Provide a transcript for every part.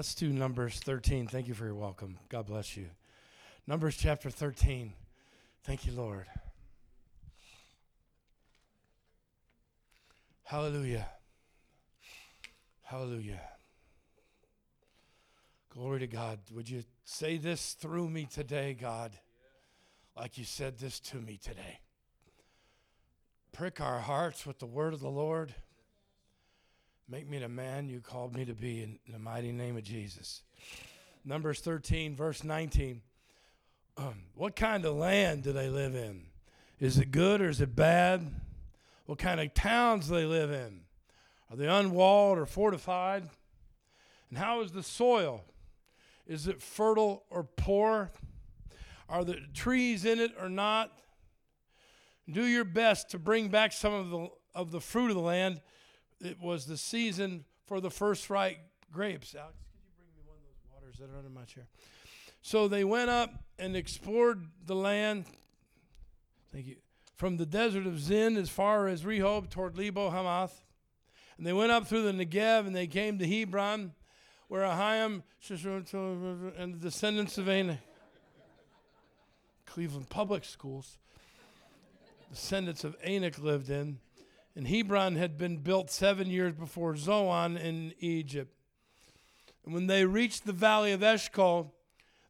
Let's do Numbers 13. Thank you for your welcome. God bless you. Numbers chapter 13. Thank you, Lord. Hallelujah. Hallelujah. Glory to God. Would you say this through me today, God, like you said this to me today? Prick our hearts with the word of the Lord. Make me the man you called me to be in the mighty name of Jesus. Numbers 13, verse 19. Um, what kind of land do they live in? Is it good or is it bad? What kind of towns do they live in? Are they unwalled or fortified? And how is the soil? Is it fertile or poor? Are the trees in it or not? Do your best to bring back some of the, of the fruit of the land. It was the season for the first ripe grapes. Alex, could you bring me one of those waters that are under my chair? So they went up and explored the land. Thank you. From the desert of Zin as far as Rehob toward Lebo Hamath. And they went up through the Negev and they came to Hebron, where Ahiman and the descendants of Anak, Cleveland Public Schools, descendants of Anak lived in. And Hebron had been built seven years before Zoan in Egypt. And when they reached the valley of Eshcol,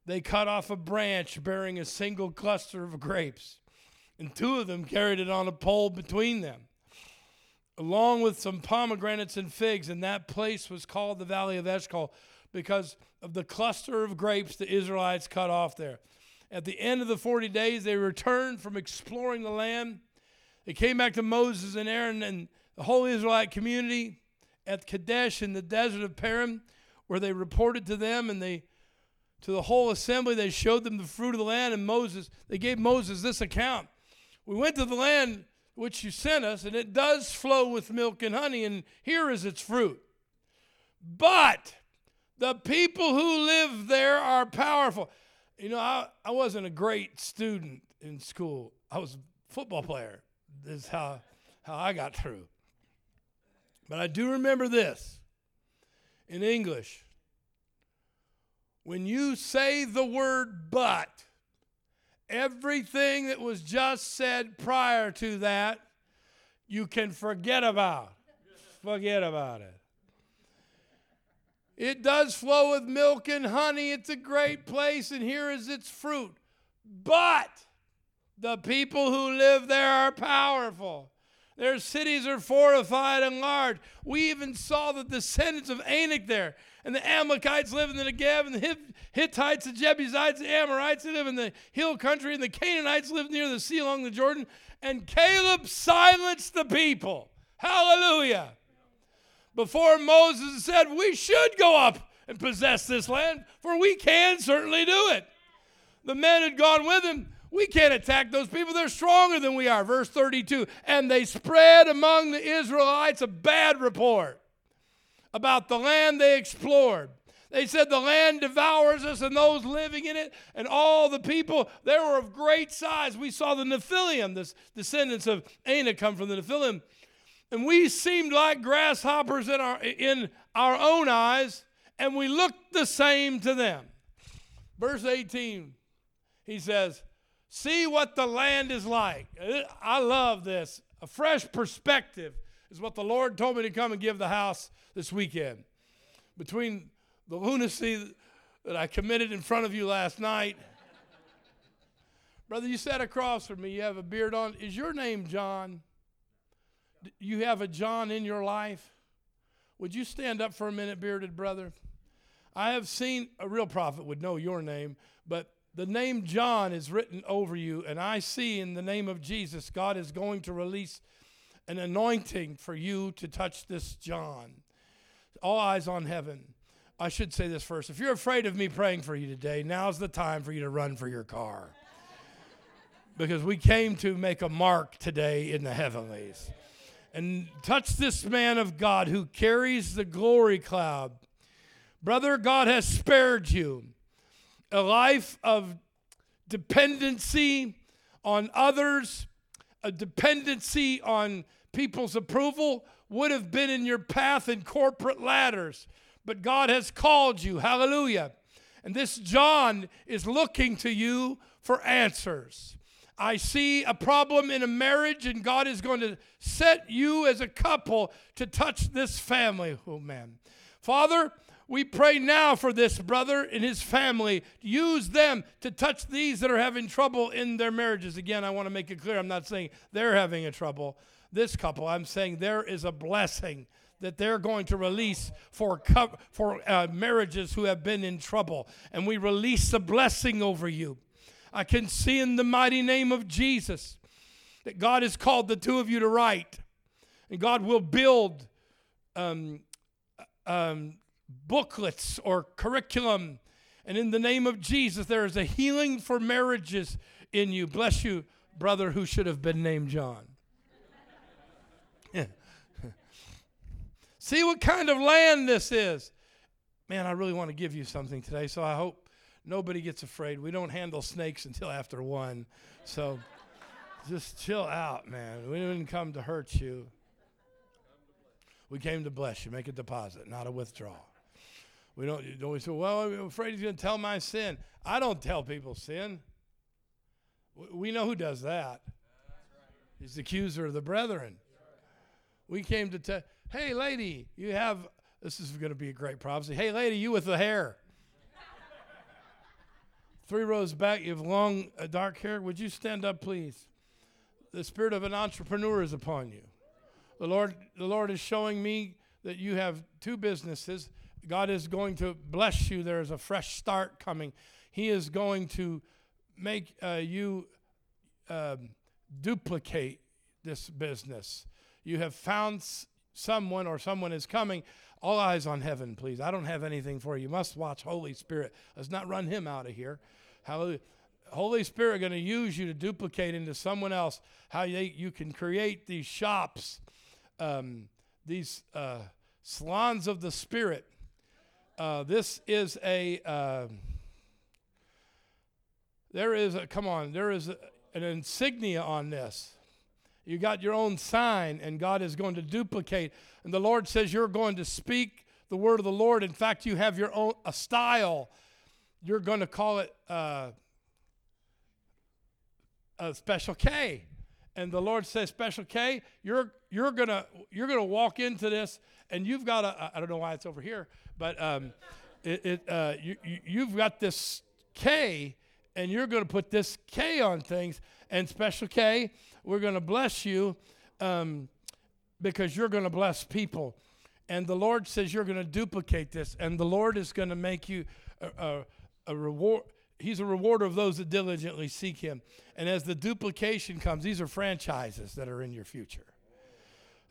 they cut off a branch bearing a single cluster of grapes, and two of them carried it on a pole between them, along with some pomegranates and figs. And that place was called the Valley of Eshcol because of the cluster of grapes the Israelites cut off there. At the end of the 40 days, they returned from exploring the land. They came back to Moses and Aaron and the whole Israelite community at Kadesh in the desert of Paran, where they reported to them and they to the whole assembly. They showed them the fruit of the land, and Moses, they gave Moses this account. We went to the land which you sent us, and it does flow with milk and honey, and here is its fruit. But the people who live there are powerful. You know, I, I wasn't a great student in school. I was a football player. This is how, how I got through. But I do remember this in English when you say the word but, everything that was just said prior to that, you can forget about. Forget about it. It does flow with milk and honey. It's a great place, and here is its fruit. But the people who live there are powerful. Their cities are fortified and large. We even saw the descendants of Anak there. And the Amalekites live in the Negev, and the Hittites, the Jebusites, the Amorites live in the hill country, and the Canaanites live near the sea along the Jordan. And Caleb silenced the people. Hallelujah. Before Moses said, We should go up and possess this land, for we can certainly do it. The men had gone with him we can't attack those people. They're stronger than we are. Verse 32 And they spread among the Israelites a bad report about the land they explored. They said the land devours us and those living in it, and all the people, they were of great size. We saw the Nephilim, the descendants of Anak come from the Nephilim. And we seemed like grasshoppers in our, in our own eyes, and we looked the same to them. Verse 18, he says, See what the land is like. I love this. A fresh perspective is what the Lord told me to come and give the house this weekend. Between the lunacy that I committed in front of you last night. Brother, you sat across from me. You have a beard on. Is your name John? You have a John in your life? Would you stand up for a minute, bearded brother? I have seen a real prophet would know your name, but the name John is written over you, and I see in the name of Jesus, God is going to release an anointing for you to touch this John. All eyes on heaven. I should say this first. If you're afraid of me praying for you today, now's the time for you to run for your car. because we came to make a mark today in the heavenlies. And touch this man of God who carries the glory cloud. Brother, God has spared you a life of dependency on others, a dependency on people's approval would have been in your path in corporate ladders. but God has called you. Hallelujah. And this John is looking to you for answers. I see a problem in a marriage, and God is going to set you as a couple to touch this family. Oh, man. Father, we pray now for this brother and his family. Use them to touch these that are having trouble in their marriages. Again, I want to make it clear I'm not saying they're having a trouble, this couple. I'm saying there is a blessing that they're going to release for, co- for uh, marriages who have been in trouble. And we release the blessing over you. I can see in the mighty name of Jesus that God has called the two of you to write. And God will build um, um, booklets or curriculum. And in the name of Jesus, there is a healing for marriages in you. Bless you, brother who should have been named John. See what kind of land this is. Man, I really want to give you something today, so I hope nobody gets afraid. We don't handle snakes until after one. So just chill out, man. We didn't come to hurt you. We came to bless you. Make a deposit, not a withdrawal. We don't, we say, well, I'm afraid he's going to tell my sin. I don't tell people sin. We know who does that. He's the accuser of the brethren. We came to tell, hey, lady, you have, this is going to be a great prophecy. Hey, lady, you with the hair. Three rows back, you have long, uh, dark hair. Would you stand up, please? The spirit of an entrepreneur is upon you. The Lord, the Lord is showing me that you have two businesses. God is going to bless you. There is a fresh start coming. He is going to make uh, you um, duplicate this business. You have found someone, or someone is coming. All eyes on heaven, please. I don't have anything for you. You must watch Holy Spirit. Let's not run him out of here. Hallelujah. Holy Spirit going to use you to duplicate into someone else how you, you can create these shops, um, these uh, salons of the Spirit. Uh, this is a, uh, there is a, come on, there is a, an insignia on this. You got your own sign, and God is going to duplicate. And the Lord says you're going to speak the word of the Lord. In fact, you have your own a style. You're going to call it uh, a special K. And the Lord says, "Special K, you're you're gonna you're gonna walk into this, and you've got a I don't know why it's over here, but um, it, it uh, you, you you've got this K, and you're gonna put this K on things, and Special K, we're gonna bless you, um, because you're gonna bless people." And the Lord says you're to duplicate this, and the Lord is to make you a, a, a reward. He's a rewarder of those that diligently seek Him. And as the duplication comes, these are franchises that are in your future.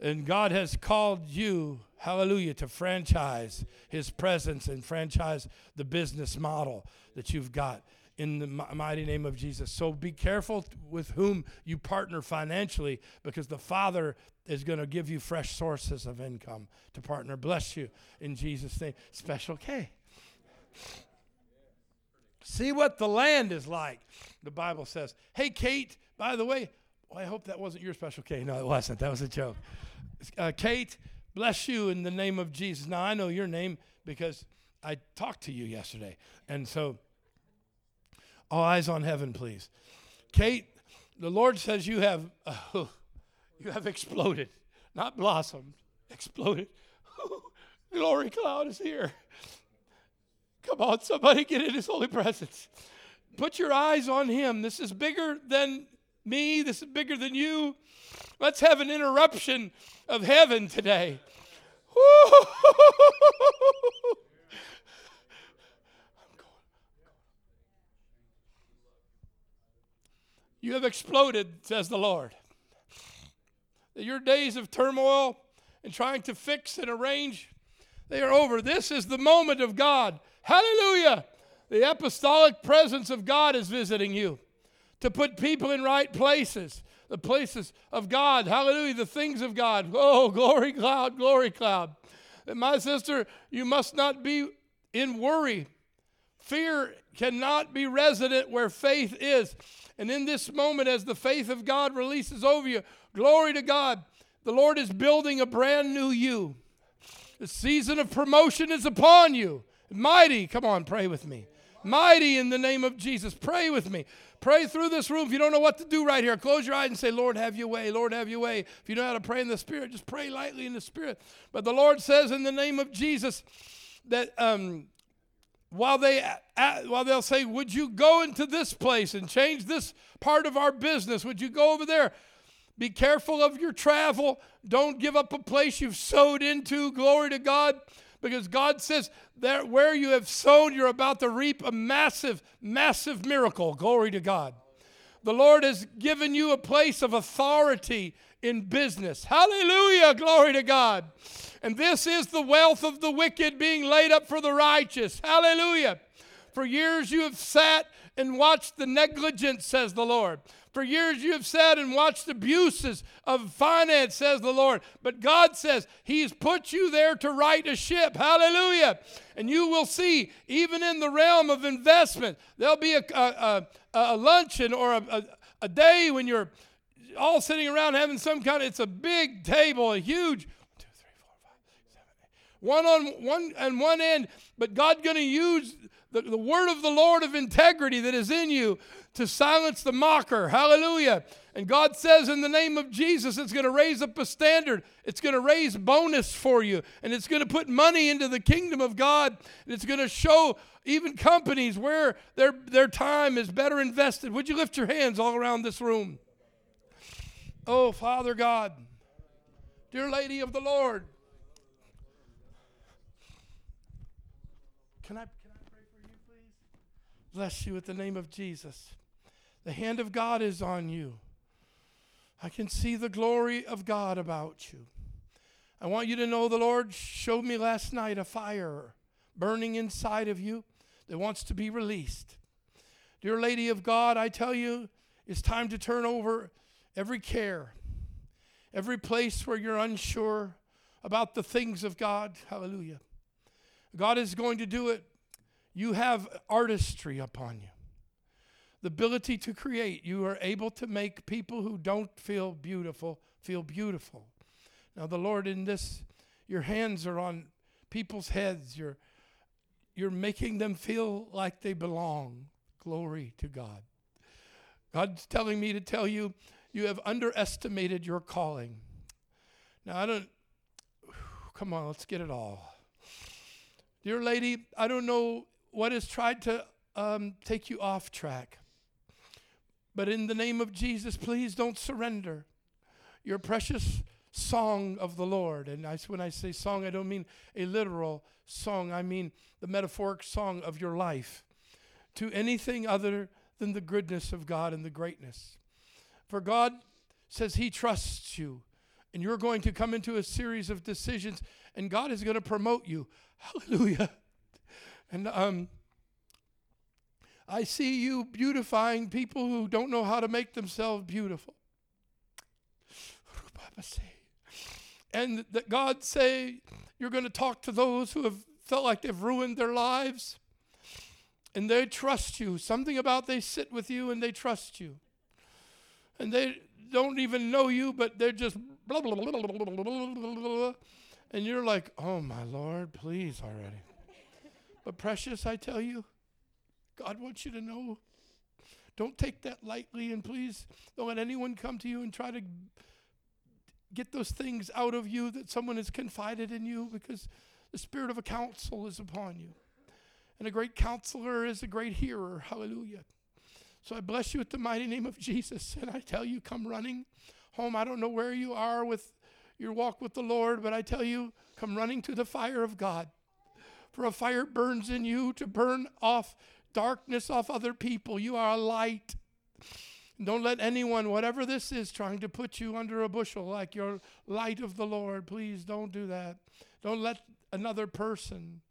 And God has called you, hallelujah, to franchise His presence and franchise the business model that you've got in the mighty name of Jesus. So be careful with whom you partner financially because the Father is going to give you fresh sources of income to partner. Bless you in Jesus' name. Special K. See what the land is like, the Bible says. Hey, Kate, by the way, well, I hope that wasn't your special K. No, it wasn't. That was a joke. Uh, Kate, bless you in the name of Jesus. Now, I know your name because I talked to you yesterday. And so, all eyes on heaven, please. Kate, the Lord says you have, uh, you have exploded, not blossomed, exploded. Glory cloud is here. Come on, somebody get in his holy presence. Put your eyes on him. This is bigger than me. This is bigger than you. Let's have an interruption of heaven today. You have exploded, says the Lord. Your days of turmoil and trying to fix and arrange, they are over. This is the moment of God. Hallelujah. The apostolic presence of God is visiting you to put people in right places, the places of God. Hallelujah. The things of God. Oh, glory cloud, glory cloud. And my sister, you must not be in worry. Fear cannot be resident where faith is. And in this moment, as the faith of God releases over you, glory to God, the Lord is building a brand new you. The season of promotion is upon you. Mighty, come on, pray with me. Mighty in the name of Jesus. Pray with me. Pray through this room. If you don't know what to do right here, close your eyes and say, Lord, have your way. Lord, have your way. If you know how to pray in the Spirit, just pray lightly in the Spirit. But the Lord says in the name of Jesus that um, while they uh, while they'll say, "Would you go into this place and change this part of our business? Would you go over there?" Be careful of your travel. Don't give up a place you've sowed into. Glory to God. Because God says that where you have sown, you're about to reap a massive, massive miracle. Glory to God. The Lord has given you a place of authority in business. Hallelujah. Glory to God. And this is the wealth of the wicked being laid up for the righteous. Hallelujah. For years you have sat and watched the negligence, says the Lord. For years you have sat and watched abuses of finance, says the Lord. But God says He's put you there to right a ship. Hallelujah. And you will see, even in the realm of investment, there'll be a, a, a, a luncheon or a, a day when you're all sitting around having some kind of, it's a big table, a huge one on one and one end, but God's going to use the, the word of the Lord of integrity that is in you to silence the mocker. Hallelujah. And God says in the name of Jesus, it's going to raise up a standard. It's going to raise bonus for you. And it's going to put money into the kingdom of God. And it's going to show even companies where their, their time is better invested. Would you lift your hands all around this room? Oh, Father God, dear lady of the Lord. Can I, can I pray for you, please? Bless you with the name of Jesus. The hand of God is on you. I can see the glory of God about you. I want you to know the Lord showed me last night a fire burning inside of you that wants to be released. Dear Lady of God, I tell you, it's time to turn over every care, every place where you're unsure about the things of God. Hallelujah. God is going to do it. You have artistry upon you, the ability to create. You are able to make people who don't feel beautiful feel beautiful. Now, the Lord, in this, your hands are on people's heads. You're, you're making them feel like they belong. Glory to God. God's telling me to tell you, you have underestimated your calling. Now, I don't, come on, let's get it all. Dear lady, I don't know what has tried to um, take you off track. But in the name of Jesus, please don't surrender your precious song of the Lord. And I, when I say song, I don't mean a literal song, I mean the metaphoric song of your life to anything other than the goodness of God and the greatness. For God says He trusts you, and you're going to come into a series of decisions, and God is going to promote you. Hallelujah. And um, I see you beautifying people who don't know how to make themselves beautiful. And that God say you're going to talk to those who have felt like they've ruined their lives and they trust you. Something about they sit with you and they trust you. And they don't even know you, but they're just blah, blah, blah, blah, blah, blah, blah, blah, blah. and you're like, oh my Lord, please already. But precious, I tell you, God wants you to know. Don't take that lightly, and please don't let anyone come to you and try to get those things out of you that someone has confided in you because the spirit of a counsel is upon you. And a great counselor is a great hearer. Hallelujah. So I bless you with the mighty name of Jesus. And I tell you, come running home. I don't know where you are with your walk with the Lord, but I tell you, come running to the fire of God. For a fire burns in you to burn off darkness off other people. You are a light. Don't let anyone, whatever this is, trying to put you under a bushel like your light of the Lord. Please don't do that. Don't let another person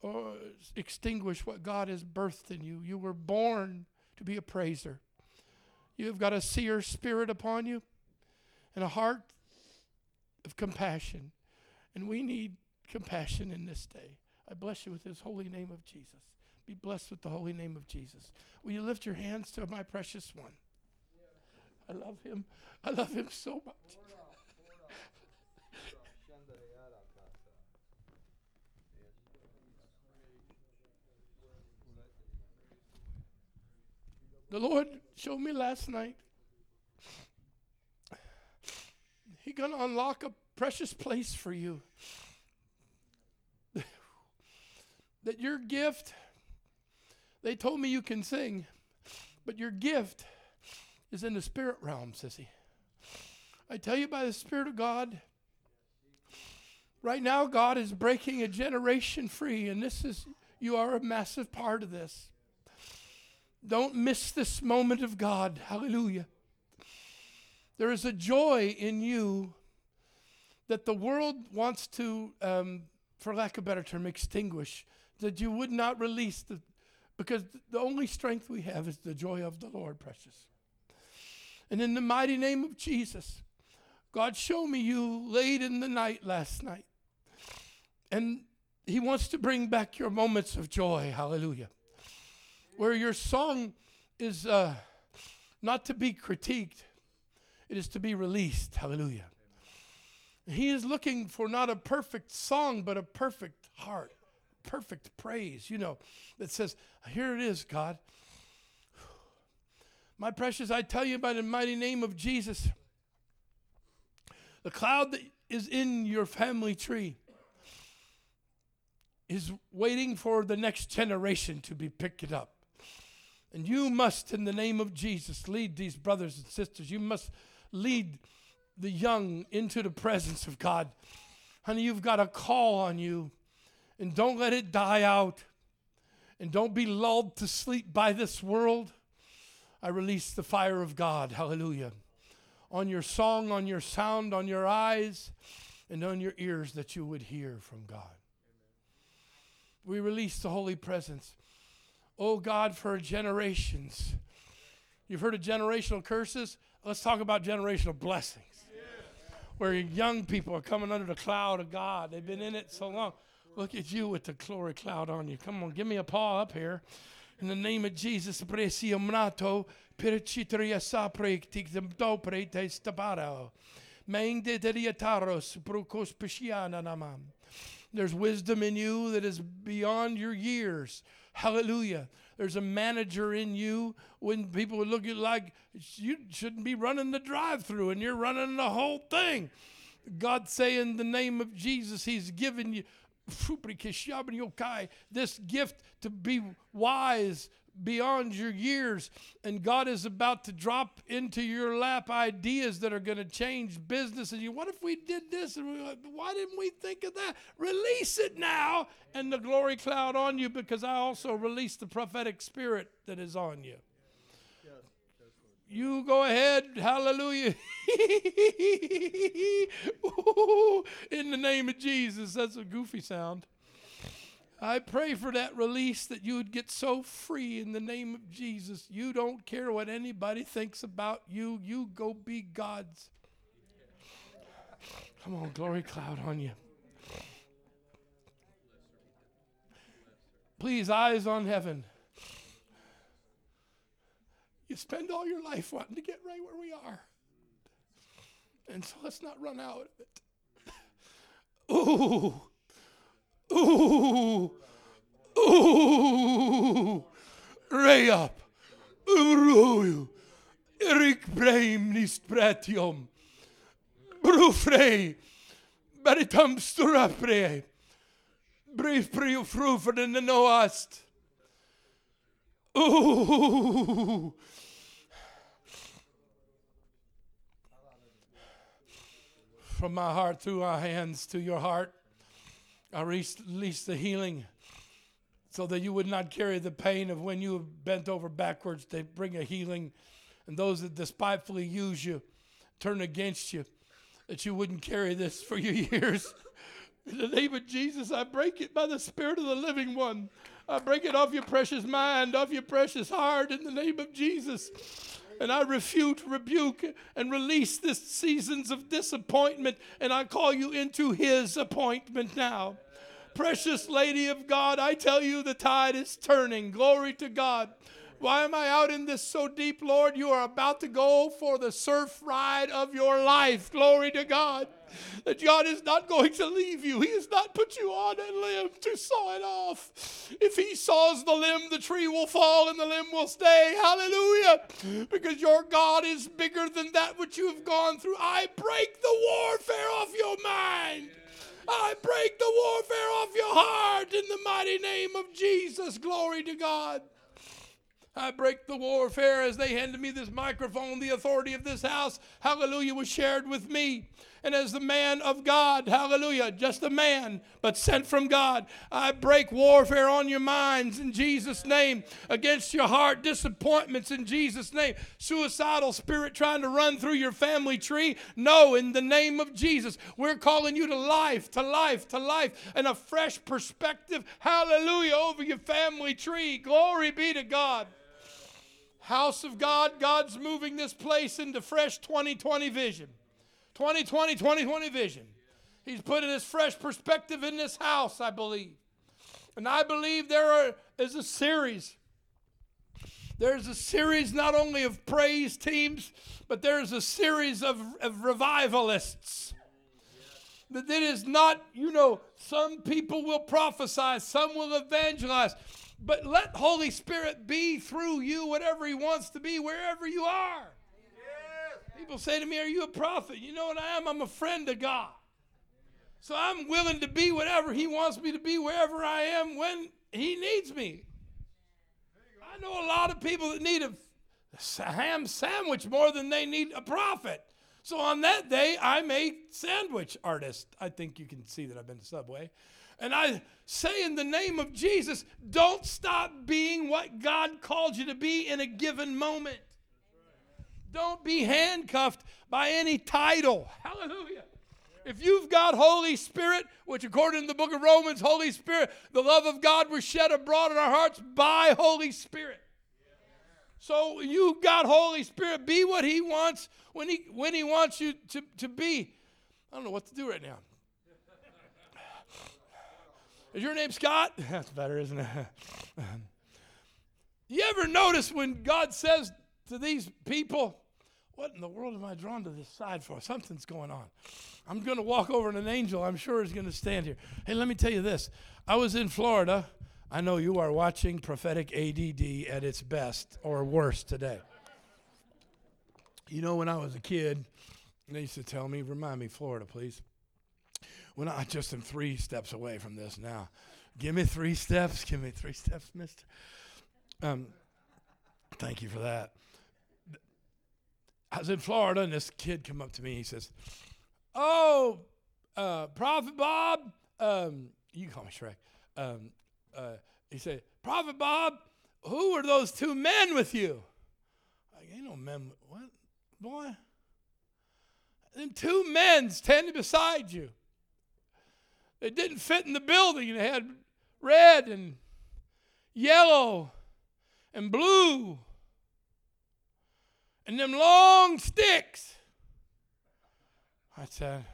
or extinguish what God has birthed in you. You were born to be a praiser. You've got a seer spirit upon you and a heart of compassion. And we need compassion in this day. I bless you with his holy name of Jesus. Be blessed with the holy name of Jesus. Will you lift your hands to my precious one? I love him. I love him so much. the Lord showed me last night. He's going to unlock a precious place for you that your gift, they told me you can sing, but your gift is in the spirit realm, sissy. I tell you by the Spirit of God, right now God is breaking a generation free, and this is, you are a massive part of this. Don't miss this moment of God. Hallelujah. There is a joy in you that the world wants to, um, for lack of a better term, extinguish, that you would not release the, because the only strength we have is the joy of the Lord, precious. And in the mighty name of Jesus, God showed me you late in the night last night. And He wants to bring back your moments of joy. Hallelujah. Where your song is uh, not to be critiqued, it is to be released. Hallelujah. He is looking for not a perfect song, but a perfect heart, perfect praise, you know, that says, Here it is, God. My precious, I tell you by the mighty name of Jesus, the cloud that is in your family tree is waiting for the next generation to be picked up. And you must, in the name of Jesus, lead these brothers and sisters. You must lead the young into the presence of God. Honey, you've got a call on you, and don't let it die out. And don't be lulled to sleep by this world. I release the fire of God. Hallelujah on your song, on your sound, on your eyes, and on your ears that you would hear from God. We release the holy presence. Oh God, for generations. You've heard of generational curses? Let's talk about generational blessings. Where young people are coming under the cloud of God. They've been in it so long. Look at you with the glory cloud on you. Come on, give me a paw up here. In the name of Jesus, presiomnato, percitria sapre, tictum dopre te stabaro. Mengde deriataros, brucos pisciana namam. There's wisdom in you that is beyond your years. Hallelujah. There's a manager in you when people would look at you like you shouldn't be running the drive through and you're running the whole thing. God say in the name of Jesus, He's given you this gift to be wise beyond your years. And God is about to drop into your lap ideas that are going to change business. And you, what if we did this? And we, why didn't we think of that? Release it now and the glory cloud on you because I also release the prophetic spirit that is on you. You go ahead, hallelujah. in the name of Jesus. That's a goofy sound. I pray for that release that you would get so free in the name of Jesus. You don't care what anybody thinks about you. You go be God's. Come on, glory cloud on you. Please, eyes on heaven. You spend all your life wanting to get right where we are. And so let's not run out of it. Ooh. Ooh. Ooh. Ray up. Uruju. Erik Breim nist bretium. Brufrei. Beritam sturapre. Brief prio frufer den noast. Ooh. From my heart through our hands to your heart. I release the healing so that you would not carry the pain of when you bent over backwards. They bring a healing. And those that despitefully use you, turn against you, that you wouldn't carry this for your years. In the name of Jesus, I break it by the Spirit of the living one. I break it off your precious mind, off your precious heart in the name of Jesus. And I refute, rebuke, and release this seasons of disappointment, and I call you into his appointment now. Precious lady of God, I tell you the tide is turning. Glory to God. Why am I out in this so deep, Lord? You are about to go for the surf ride of your life. Glory to God. That God is not going to leave you. He has not put you on a limb to saw it off. If He saws the limb, the tree will fall and the limb will stay. Hallelujah. Because your God is bigger than that which you have gone through. I break the warfare off your mind. I break the warfare off your heart in the mighty name of Jesus. Glory to God. I break the warfare as they handed me this microphone. The authority of this house, hallelujah, was shared with me. And as the man of God, hallelujah, just a man, but sent from God, I break warfare on your minds in Jesus' name, against your heart, disappointments in Jesus' name, suicidal spirit trying to run through your family tree. No, in the name of Jesus, we're calling you to life, to life, to life, and a fresh perspective, hallelujah, over your family tree. Glory be to God. House of God, God's moving this place into fresh 2020 vision. 2020, 2020 vision. He's putting this fresh perspective in this house, I believe. And I believe there are, is a series. There's a series not only of praise teams, but there's a series of, of revivalists. That it is not, you know, some people will prophesy, some will evangelize, but let Holy Spirit be through you whatever He wants to be wherever you are. People say to me, Are you a prophet? You know what I am? I'm a friend of God. So I'm willing to be whatever He wants me to be wherever I am when He needs me. I know a lot of people that need a ham sandwich more than they need a prophet. So on that day, I'm a sandwich artist. I think you can see that I've been to Subway. And I say in the name of Jesus, don't stop being what God called you to be in a given moment. Don't be handcuffed by any title. Hallelujah. If you've got Holy Spirit, which according to the book of Romans, Holy Spirit, the love of God was shed abroad in our hearts by Holy Spirit. So you got Holy Spirit. Be what He wants when He when He wants you to, to be. I don't know what to do right now. Is your name Scott? That's better, isn't it? you ever notice when God says to these people, what in the world am I drawn to this side for? Something's going on. I'm going to walk over and an angel, I'm sure, is going to stand here. Hey, let me tell you this. I was in Florida. I know you are watching prophetic ADD at its best or worst today. You know, when I was a kid, they used to tell me, remind me, Florida, please. When I just am three steps away from this now. Give me three steps. Give me three steps, mister. Um, thank you for that. I was in Florida, and this kid come up to me. He says, "Oh, uh, Prophet Bob, um, you call me Shrek." Um, uh, he said, "Prophet Bob, who are those two men with you?" I ain't no men. What, boy? Them two men standing beside you. They didn't fit in the building. It had red and yellow and blue and them long sticks. I said,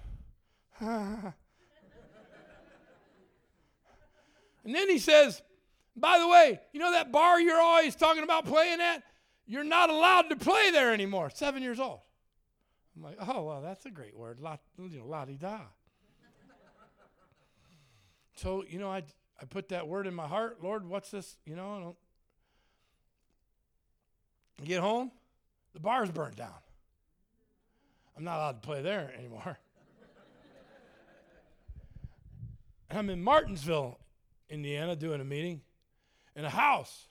and then he says, by the way, you know that bar you're always talking about playing at? You're not allowed to play there anymore. Seven years old. I'm like, oh, well, that's a great word. La, you know, la-di-da. So, you know, I, I put that word in my heart. Lord, what's this? You know, I don't. Get home. The bar's burnt down. I'm not allowed to play there anymore. and I'm in Martinsville, Indiana, doing a meeting in a house,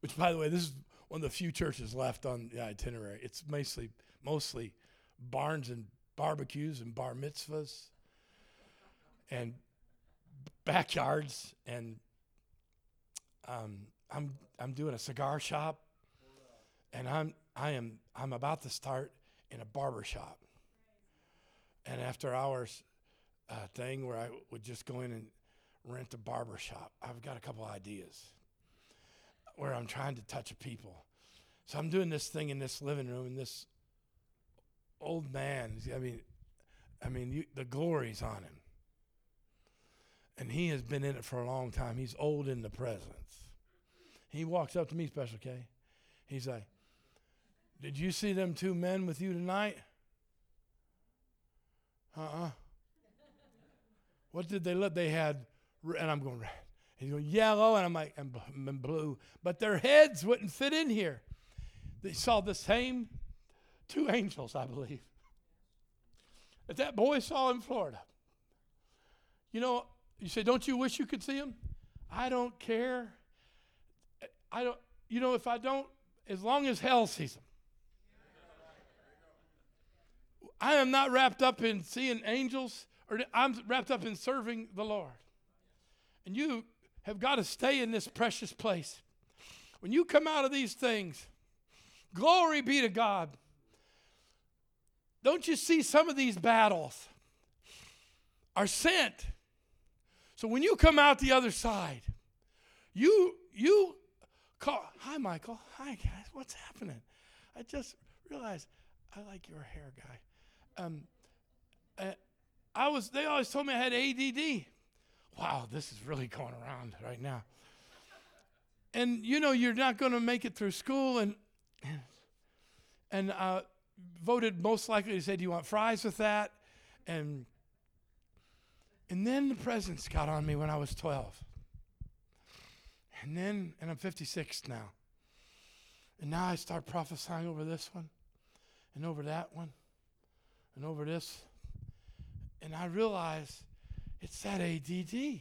which, by the way, this is one of the few churches left on the itinerary. It's mostly, mostly barns and barbecues and bar mitzvahs and backyards. And um, I'm, I'm doing a cigar shop, and I'm I am I'm about to start in a barber shop. And after hours uh, thing where I would just go in and rent a barber shop. I've got a couple ideas where I'm trying to touch people. So I'm doing this thing in this living room, and this old man. I mean, I mean, you, the glory's on him, and he has been in it for a long time. He's old in the presence. He walks up to me, Special K. He's like, Did you see them two men with you tonight? Uh uh What did they look? They had, and I'm going, red. He's going, Yellow. And I'm like, and blue. But their heads wouldn't fit in here. They saw the same two angels, I believe, that that boy saw in Florida. You know, you say, Don't you wish you could see them? I don't care. I don't, you know, if I don't, as long as hell sees them. I am not wrapped up in seeing angels, or I'm wrapped up in serving the Lord. And you have got to stay in this precious place. When you come out of these things, glory be to God. Don't you see some of these battles are sent? So when you come out the other side, you you call hi Michael. Hi guys, what's happening? I just realized I like your hair guy. Um uh, I was they always told me I had ADD. Wow, this is really going around right now. And you know you're not going to make it through school and and uh, voted most likely to say, "Do you want fries with that?" And and then the presence got on me when I was 12. And then, and I'm 56 now. And now I start prophesying over this one, and over that one, and over this. And I realize it's that ADD.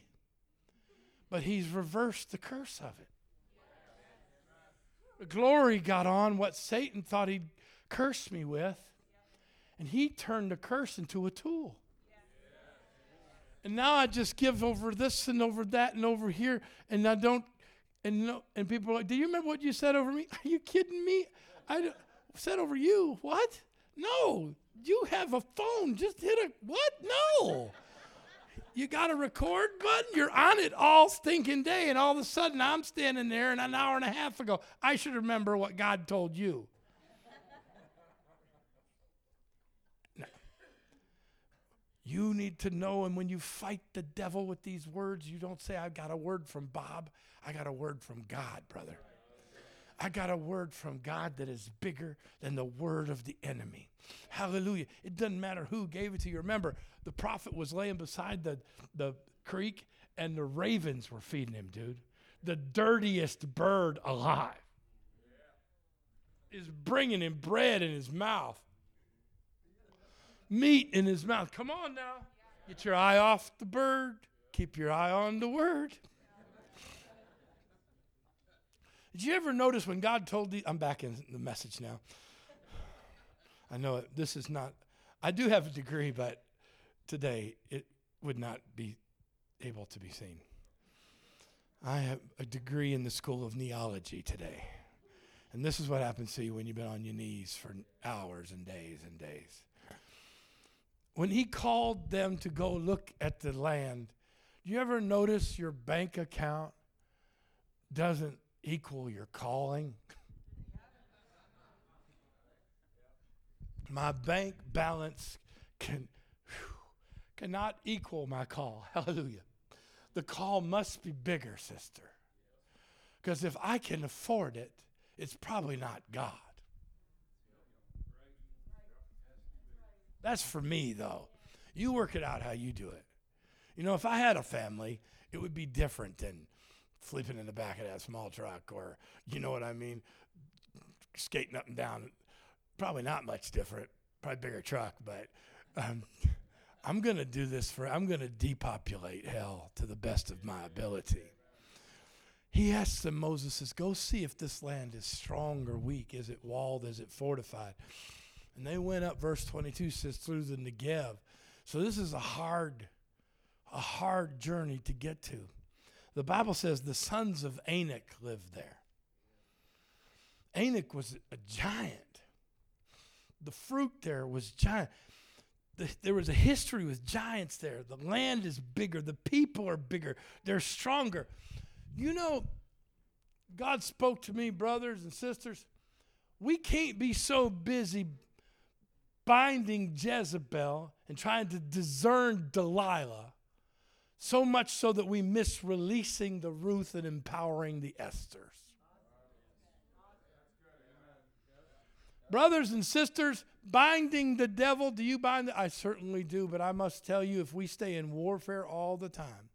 But he's reversed the curse of it. The glory got on what Satan thought he'd curse me with, and he turned the curse into a tool. And now I just give over this and over that and over here, and I don't. And no, and people are like, "Do you remember what you said over me? Are you kidding me? I said over you. What? No, you have a phone. Just hit a what? No." You got a record button? You're on it all stinking day, and all of a sudden I'm standing there, and an hour and a half ago, I should remember what God told you. You need to know, and when you fight the devil with these words, you don't say, I got a word from Bob. I got a word from God, brother. I got a word from God that is bigger than the word of the enemy. Hallelujah. It doesn't matter who gave it to you. Remember, the prophet was laying beside the, the creek, and the ravens were feeding him, dude. The dirtiest bird alive is bringing him bread in his mouth meat in his mouth. Come on now. Get your eye off the bird, keep your eye on the word. Did you ever notice when God told the I'm back in the message now. I know it, this is not I do have a degree, but today it would not be able to be seen. I have a degree in the school of kneeology today. And this is what happens to you when you've been on your knees for hours and days and days when he called them to go look at the land, do you ever notice your bank account doesn't equal your calling? my bank balance can whew, cannot equal my call. Hallelujah. The call must be bigger, sister. Because if I can afford it, it's probably not God. That's for me, though. You work it out how you do it. You know, if I had a family, it would be different than sleeping in the back of that small truck or, you know what I mean, skating up and down. Probably not much different, probably bigger truck, but um, I'm going to do this for, I'm going to depopulate hell to the best of my ability. He asks them, Moses says, Go see if this land is strong or weak. Is it walled? Is it fortified? And they went up, verse 22 says, through the Negev. So this is a hard, a hard journey to get to. The Bible says the sons of Anak lived there. Anak was a giant. The fruit there was giant. There was a history with giants there. The land is bigger. The people are bigger. They're stronger. You know, God spoke to me, brothers and sisters. We can't be so busy binding Jezebel and trying to discern Delilah, so much so that we miss releasing the Ruth and empowering the Esthers. Brothers and sisters, binding the devil, do you bind the, I certainly do, but I must tell you, if we stay in warfare all the time,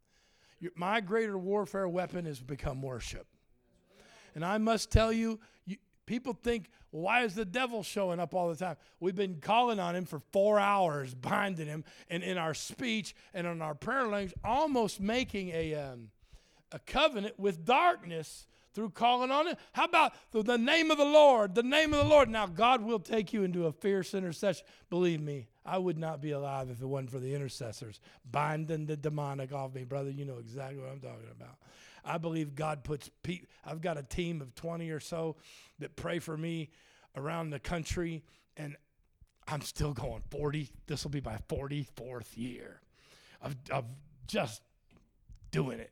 your, my greater warfare weapon has become worship. And I must tell you, you, people think, well, why is the devil showing up all the time? We've been calling on him for four hours, binding him, and in our speech and in our prayer language, almost making a, um, a covenant with darkness through calling on it. How about the name of the Lord? The name of the Lord. Now, God will take you into a fierce intercession. Believe me, I would not be alive if it wasn't for the intercessors binding the demonic off me. Brother, you know exactly what I'm talking about. I believe God puts people, I've got a team of 20 or so that pray for me around the country, and I'm still going 40. This will be my 44th year of, of just doing it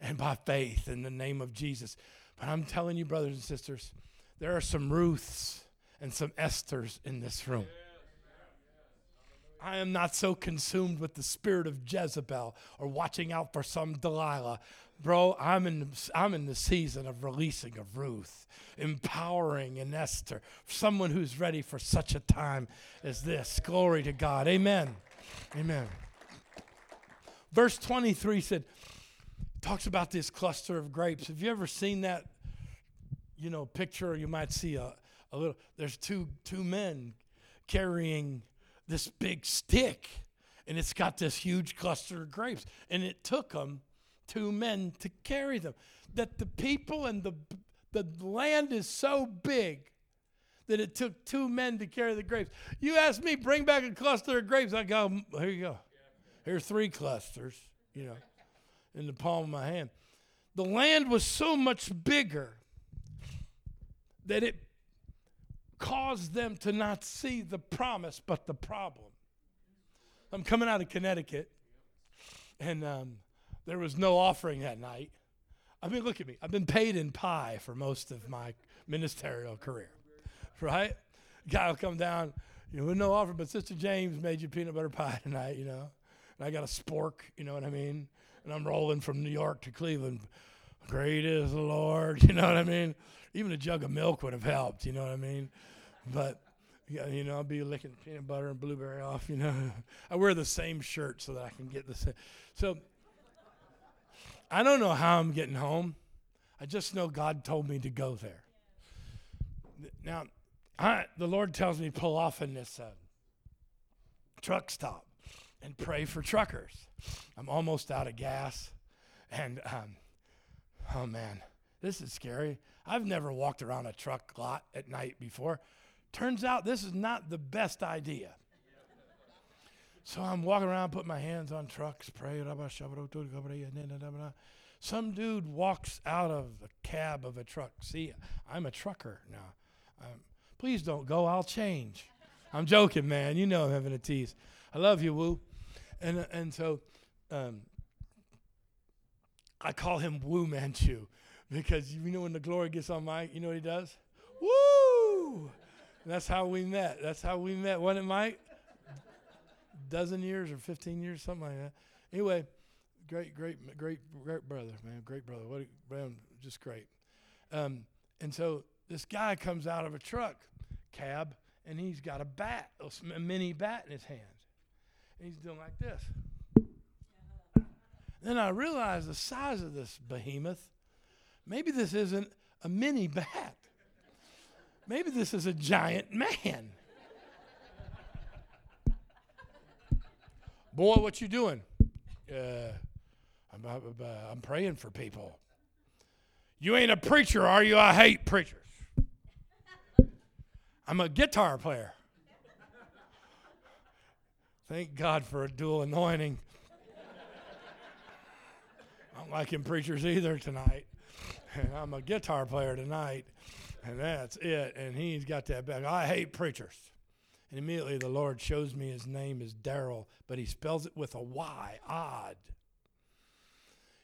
and by faith in the name of Jesus. But I'm telling you, brothers and sisters, there are some Ruths and some Esthers in this room. I am not so consumed with the spirit of Jezebel or watching out for some Delilah. Bro, I'm in, I'm in the season of releasing of Ruth, empowering an Esther, someone who's ready for such a time as this. Glory to God. Amen. Amen. Verse 23 said, talks about this cluster of grapes. Have you ever seen that, you know, picture? You might see a, a little, there's two, two men carrying this big stick, and it's got this huge cluster of grapes. And it took them two men to carry them. That the people and the, the land is so big that it took two men to carry the grapes. You ask me, bring back a cluster of grapes. I go, here you go. Here's three clusters, you know in the palm of my hand. The land was so much bigger that it caused them to not see the promise but the problem. I'm coming out of Connecticut, and um, there was no offering that night. I mean, look at me. I've been paid in pie for most of my ministerial career, right? Guy will come down, you know, with no offer, but Sister James made you peanut butter pie tonight, you know, and I got a spork, you know what I mean? and I'm rolling from New York to Cleveland. Great is the Lord, you know what I mean? Even a jug of milk would have helped, you know what I mean? But yeah, you know, I'll be licking peanut butter and blueberry off, you know. I wear the same shirt so that I can get the same. So I don't know how I'm getting home. I just know God told me to go there. Now, I, the Lord tells me pull off in this uh, truck stop and pray for truckers. I'm almost out of gas. And, um, oh man, this is scary. I've never walked around a truck lot at night before. Turns out this is not the best idea. So I'm walking around, putting my hands on trucks, pray. Some dude walks out of the cab of a truck. See, I'm a trucker now. Um, please don't go. I'll change. I'm joking, man. You know I'm having a tease. I love you, Woo. And, and so um, I call him Wu Manchu because you know when the glory gets on Mike, you know what he does? Woo! And that's how we met. That's how we met. Wasn't it, Mike? Dozen years or 15 years, something like that. Anyway, great, great, great, great brother, man. Great brother. What a, man, just great. Um, and so this guy comes out of a truck cab and he's got a bat, a mini bat in his hand. And he's doing like this. Then I realized the size of this behemoth. Maybe this isn't a mini bat. Maybe this is a giant man. Boy, what you doing? Uh, I'm, uh, I'm praying for people. You ain't a preacher, are you? I hate preachers. I'm a guitar player. Thank God for a dual anointing. I don't like him preachers either tonight. And I'm a guitar player tonight, and that's it. And he's got that back. I hate preachers. And immediately the Lord shows me his name is Daryl, but he spells it with a Y, odd.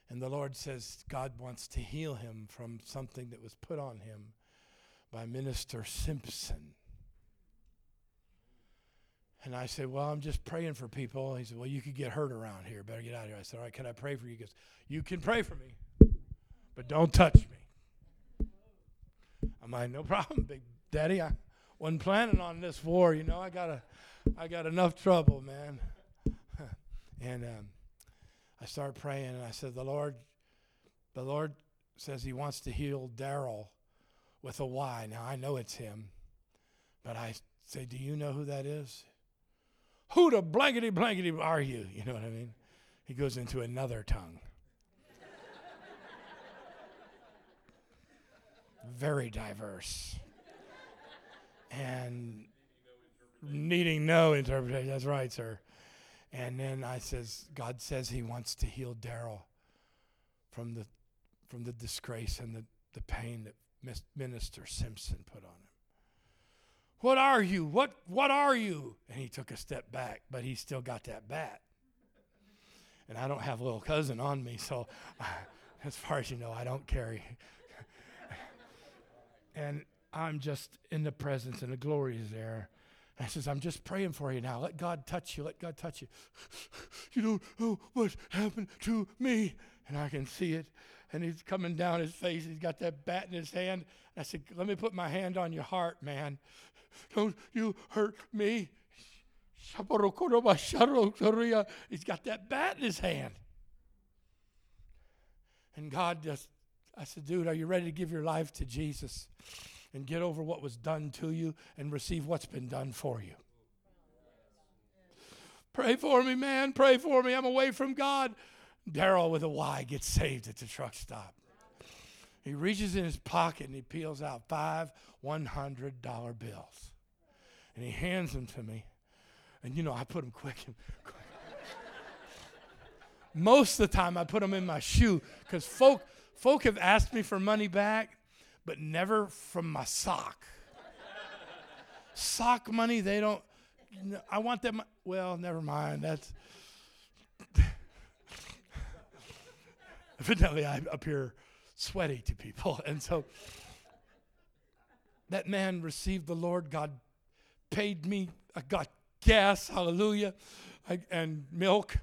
And the Lord says God wants to heal him from something that was put on him by Minister Simpson. And I said, Well, I'm just praying for people. He said, Well, you could get hurt around here. Better get out of here. I said, All right, can I pray for you? He goes, You can pray for me, but don't touch me. I'm like, No problem, big daddy. I wasn't planning on this war. You know, I got a, I got enough trouble, man. and um, I started praying, and I said, the Lord, the Lord says He wants to heal Daryl with a Y. Now I know it's him, but I say, do you know who that is? Who the blankety blankety are you? You know what I mean? He goes into another tongue. Very diverse. And needing no interpretation. That's right, sir. And then I says, God says He wants to heal Daryl from the from the disgrace and the, the pain that Minister Simpson put on him. What are you? What what are you? And he took a step back, but he still got that bat. And I don't have little cousin on me, so as far as you know, I don't carry. and I'm just in the presence, and the glory is there. I says, I'm just praying for you now. Let God touch you. Let God touch you. you don't know what happened to me. And I can see it. And he's coming down his face. He's got that bat in his hand. I said, Let me put my hand on your heart, man. Don't you hurt me. He's got that bat in his hand. And God just, I said, dude, are you ready to give your life to Jesus and get over what was done to you and receive what's been done for you? Pray for me, man. Pray for me. I'm away from God. Daryl with a Y gets saved at the truck stop. He reaches in his pocket and he peels out five $100 bills. And he hands them to me. And you know, I put them quick. quick. Most of the time, I put them in my shoe because folk, folk have asked me for money back, but never from my sock. sock money, they don't. I want them. Well, never mind. That's. Evidently, I appear sweaty to people. And so that man received the Lord. God paid me. I got gas, hallelujah, I, and milk.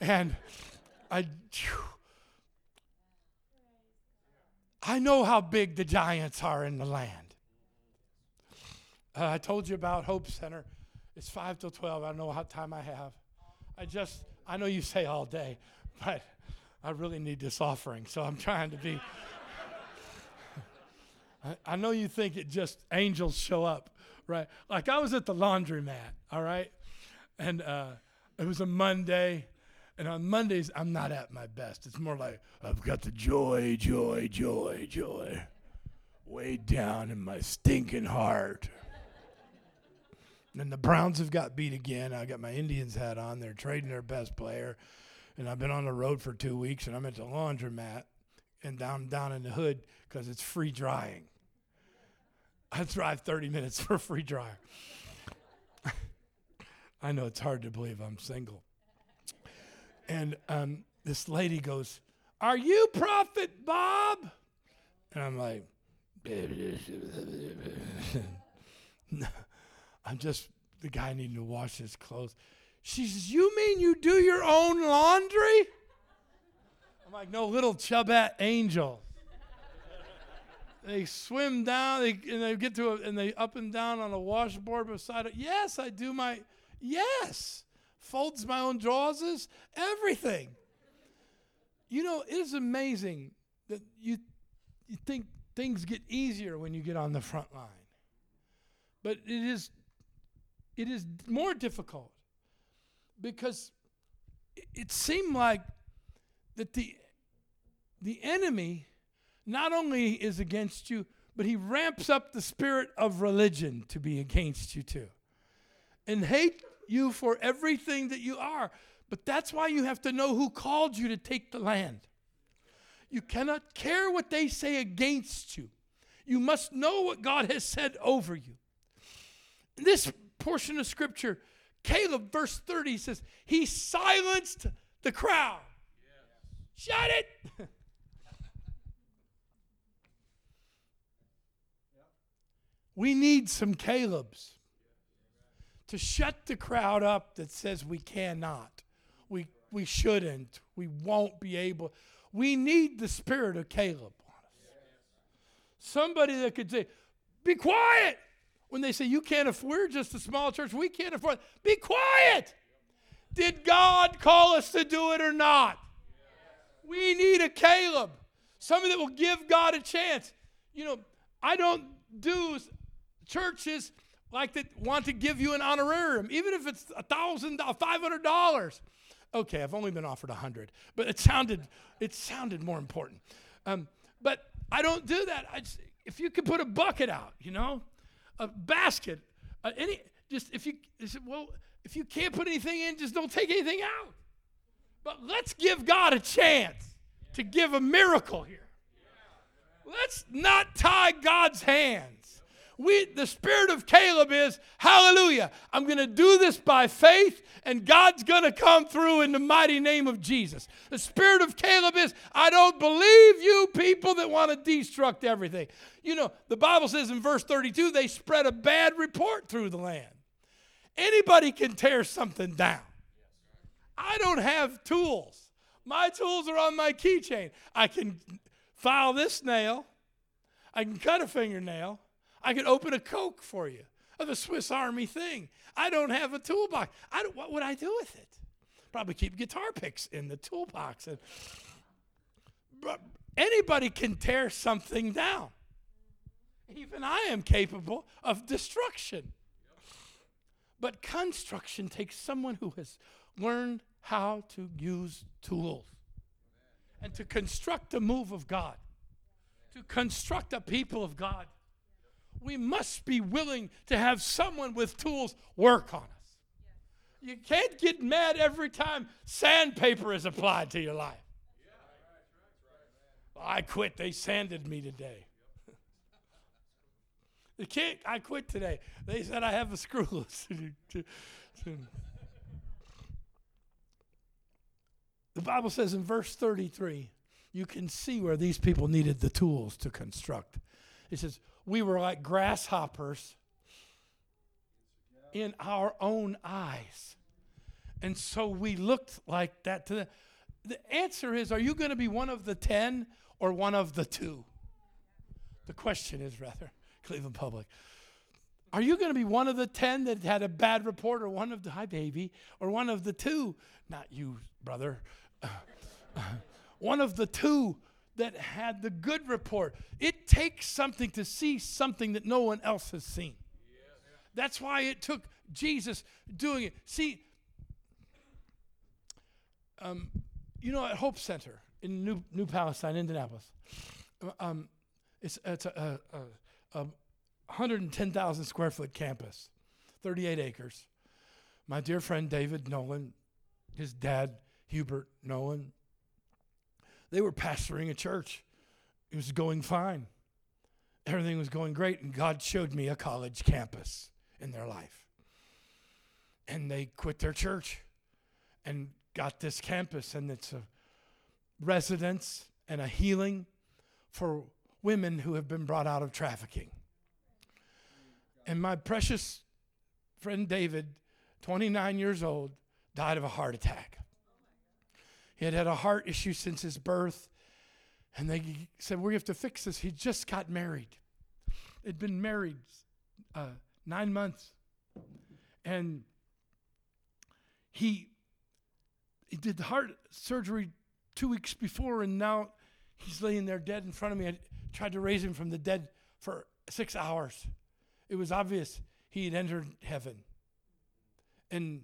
And I, I know how big the giants are in the land. Uh, I told you about Hope Center. It's 5 till 12. I don't know how time I have. I just, I know you say all day, but I really need this offering, so I'm trying to be. I, I know you think it just angels show up right? Like I was at the laundromat, all right? And uh, it was a Monday. And on Mondays, I'm not at my best. It's more like, I've got the joy, joy, joy, joy way down in my stinking heart. and the Browns have got beat again. I got my Indians hat on. They're trading their best player. And I've been on the road for two weeks, and I'm at the laundromat and down down in the hood because it's free drying. I drive 30 minutes for free dryer. I know it's hard to believe I'm single. And um, this lady goes, Are you Prophet Bob? And I'm like, I'm just the guy needing to wash his clothes. She says, You mean you do your own laundry? I'm like, No, little chubette angel they swim down they, and they get to a, and they up and down on a washboard beside it. Yes, I do my yes. Folds my own drawers, everything. You know, it is amazing that you you think things get easier when you get on the front line. But it is it is more difficult because it, it seemed like that the the enemy not only is against you, but he ramps up the spirit of religion to be against you too. And hate you for everything that you are. But that's why you have to know who called you to take the land. You cannot care what they say against you. You must know what God has said over you. In this portion of scripture, Caleb, verse 30 says, He silenced the crowd. Yes. Shut it! We need some Caleb's to shut the crowd up that says we cannot, we, we shouldn't, we won't be able. We need the spirit of Caleb on us. Somebody that could say, Be quiet. when they say you can't afford, we're just a small church, we can't afford. Be quiet. Did God call us to do it or not? We need a Caleb, somebody that will give God a chance. You know, I don't do churches like that want to give you an honorarium, even if it's a thousand, five hundred dollars. Okay, I've only been offered a hundred, but it sounded it sounded more important. Um, but I don't do that. Just, if you could put a bucket out, you know, a basket, uh, any just if you well if you can't put anything in, just don't take anything out. But let's give God a chance to give a miracle here. Let's not tie God's hands. We, the spirit of Caleb is, hallelujah, I'm going to do this by faith, and God's going to come through in the mighty name of Jesus. The spirit of Caleb is, I don't believe you people that want to destruct everything. You know, the Bible says in verse 32, they spread a bad report through the land. Anybody can tear something down. I don't have tools. My tools are on my keychain. I can file this nail. I can cut a fingernail. I can open a Coke for you of the Swiss Army thing. I don't have a toolbox. I don't, what would I do with it? Probably keep guitar picks in the toolbox. And, anybody can tear something down. Even I am capable of destruction. But construction takes someone who has learned how to use tools and to construct the move of God, to construct a people of God. We must be willing to have someone with tools work on us. You can't get mad every time sandpaper is applied to your life. I quit. They sanded me today. I quit today. They said I have a screw loose. The Bible says in verse 33, you can see where these people needed the tools to construct. It says, We were like grasshoppers in our own eyes. And so we looked like that to them. The answer is, are you going to be one of the 10 or one of the two? The question is, rather, Cleveland Public. Are you going to be one of the 10 that had a bad report or one of the, hi baby, or one of the two? Not you, brother. one of the two that had the good report. It takes something to see something that no one else has seen. That's why it took Jesus doing it. See, um, you know, at Hope Center in New, New Palestine, Indianapolis, um, it's, it's a, a, a 110,000 square foot campus, 38 acres. My dear friend David Nolan, his dad Hubert Nolan. They were pastoring a church. It was going fine. Everything was going great, and God showed me a college campus in their life. And they quit their church and got this campus, and it's a residence and a healing for women who have been brought out of trafficking. And my precious friend David, 29 years old, died of a heart attack. He had had a heart issue since his birth. And they said, We have to fix this. He just got married. Had been married uh, nine months. And he, he did the heart surgery two weeks before, and now he's laying there dead in front of me. I tried to raise him from the dead for six hours. It was obvious he had entered heaven and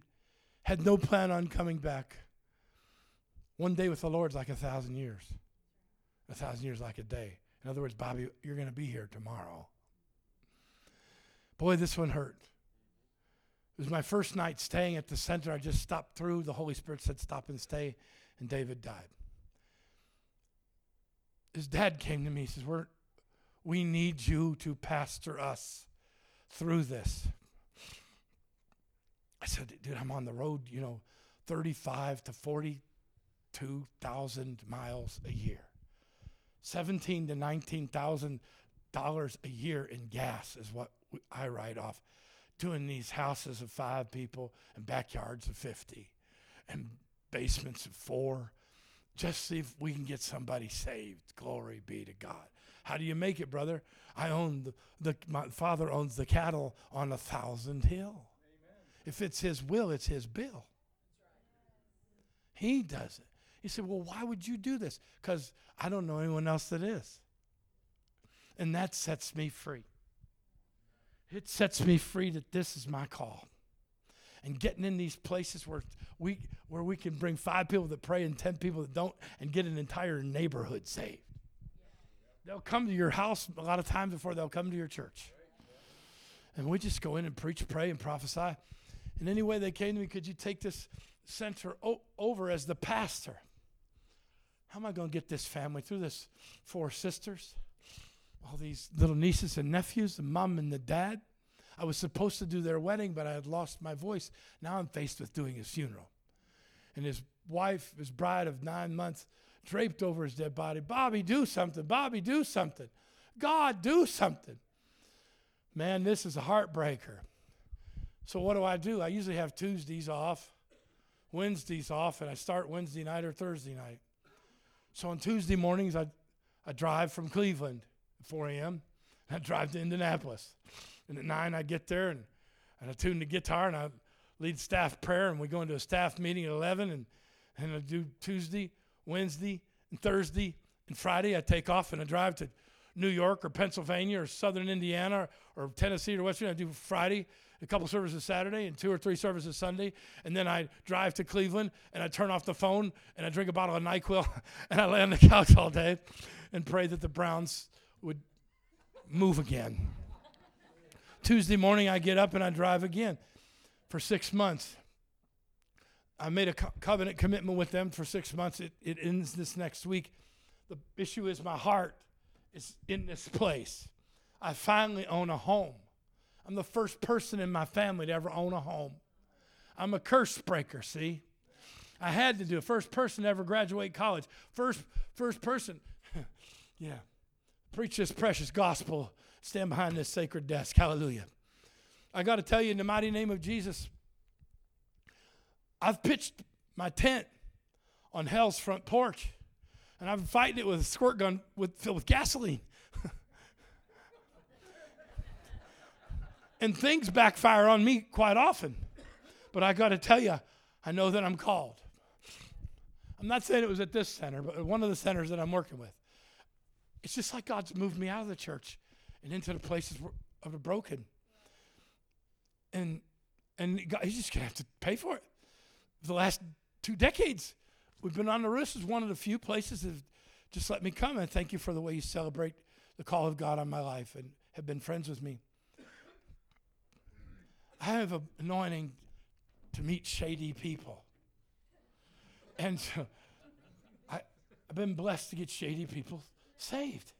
had no plan on coming back. One day with the Lord is like a thousand years. A thousand years like a day. In other words, Bobby, you're going to be here tomorrow. Boy, this one hurt. It was my first night staying at the center. I just stopped through. The Holy Spirit said, Stop and stay. And David died. His dad came to me. He says, We're, We need you to pastor us through this. I said, Dude, I'm on the road, you know, 35 to 40 2,000 miles a year. 17 to 19,000 dollars a year in gas is what I write off doing these houses of 5 people and backyards of 50 and basements of 4 just see if we can get somebody saved. Glory be to God. How do you make it, brother? I own the, the my father owns the cattle on a thousand hill. If it's his will, it's his bill. He does it. He said, Well, why would you do this? Because I don't know anyone else that is. And that sets me free. It sets me free that this is my call. And getting in these places where we where we can bring five people that pray and ten people that don't and get an entire neighborhood saved. They'll come to your house a lot of times before they'll come to your church. And we just go in and preach, pray, and prophesy. And anyway, they came to me, could you take this center o- over as the pastor? How am I going to get this family through this? Four sisters, all these little nieces and nephews, the mom and the dad. I was supposed to do their wedding, but I had lost my voice. Now I'm faced with doing his funeral. And his wife, his bride of nine months, draped over his dead body. Bobby, do something. Bobby, do something. God, do something. Man, this is a heartbreaker. So, what do I do? I usually have Tuesdays off, Wednesdays off, and I start Wednesday night or Thursday night. So, on Tuesday mornings, I, I drive from Cleveland at 4 a.m., I drive to Indianapolis. And at 9, I get there and, and I tune the guitar and I lead staff prayer, and we go into a staff meeting at 11, and, and I do Tuesday, Wednesday, and Thursday, and Friday. I take off and I drive to New York or Pennsylvania or Southern Indiana or, or Tennessee or West. I do Friday, a couple services Saturday, and two or three services Sunday. And then I drive to Cleveland and I turn off the phone and I drink a bottle of NyQuil and I lay on the couch all day and pray that the Browns would move again. Tuesday morning, I get up and I drive again for six months. I made a co- covenant commitment with them for six months. It, it ends this next week. The issue is my heart is in this place. I finally own a home. I'm the first person in my family to ever own a home. I'm a curse breaker, see? I had to do it. First person to ever graduate college. First, first person. yeah. Preach this precious gospel. Stand behind this sacred desk. Hallelujah. I got to tell you, in the mighty name of Jesus, I've pitched my tent on hell's front porch, and I've fighting it with a squirt gun with, filled with gasoline. And things backfire on me quite often. But I got to tell you, I know that I'm called. I'm not saying it was at this center, but one of the centers that I'm working with. It's just like God's moved me out of the church and into the places of the broken. And and God, He's just gonna have to pay for it. The last two decades, we've been on the roof is one of the few places that just let me come. And thank you for the way you celebrate the call of God on my life and have been friends with me. I have an anointing to meet shady people. And so I, I've been blessed to get shady people saved.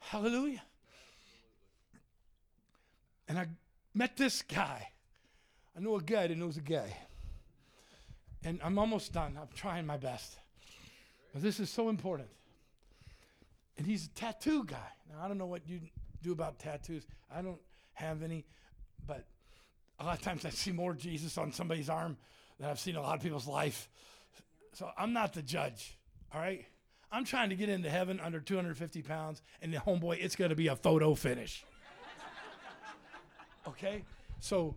Hallelujah. And I met this guy. I know a guy that knows a guy. And I'm almost done. I'm trying my best. But this is so important. And he's a tattoo guy. Now, I don't know what you do about tattoos. I don't have any, but a lot of times I see more Jesus on somebody's arm than I've seen a lot of people's life. So I'm not the judge, all right? I'm trying to get into heaven under 250 pounds, and the homeboy, it's going to be a photo finish. okay? So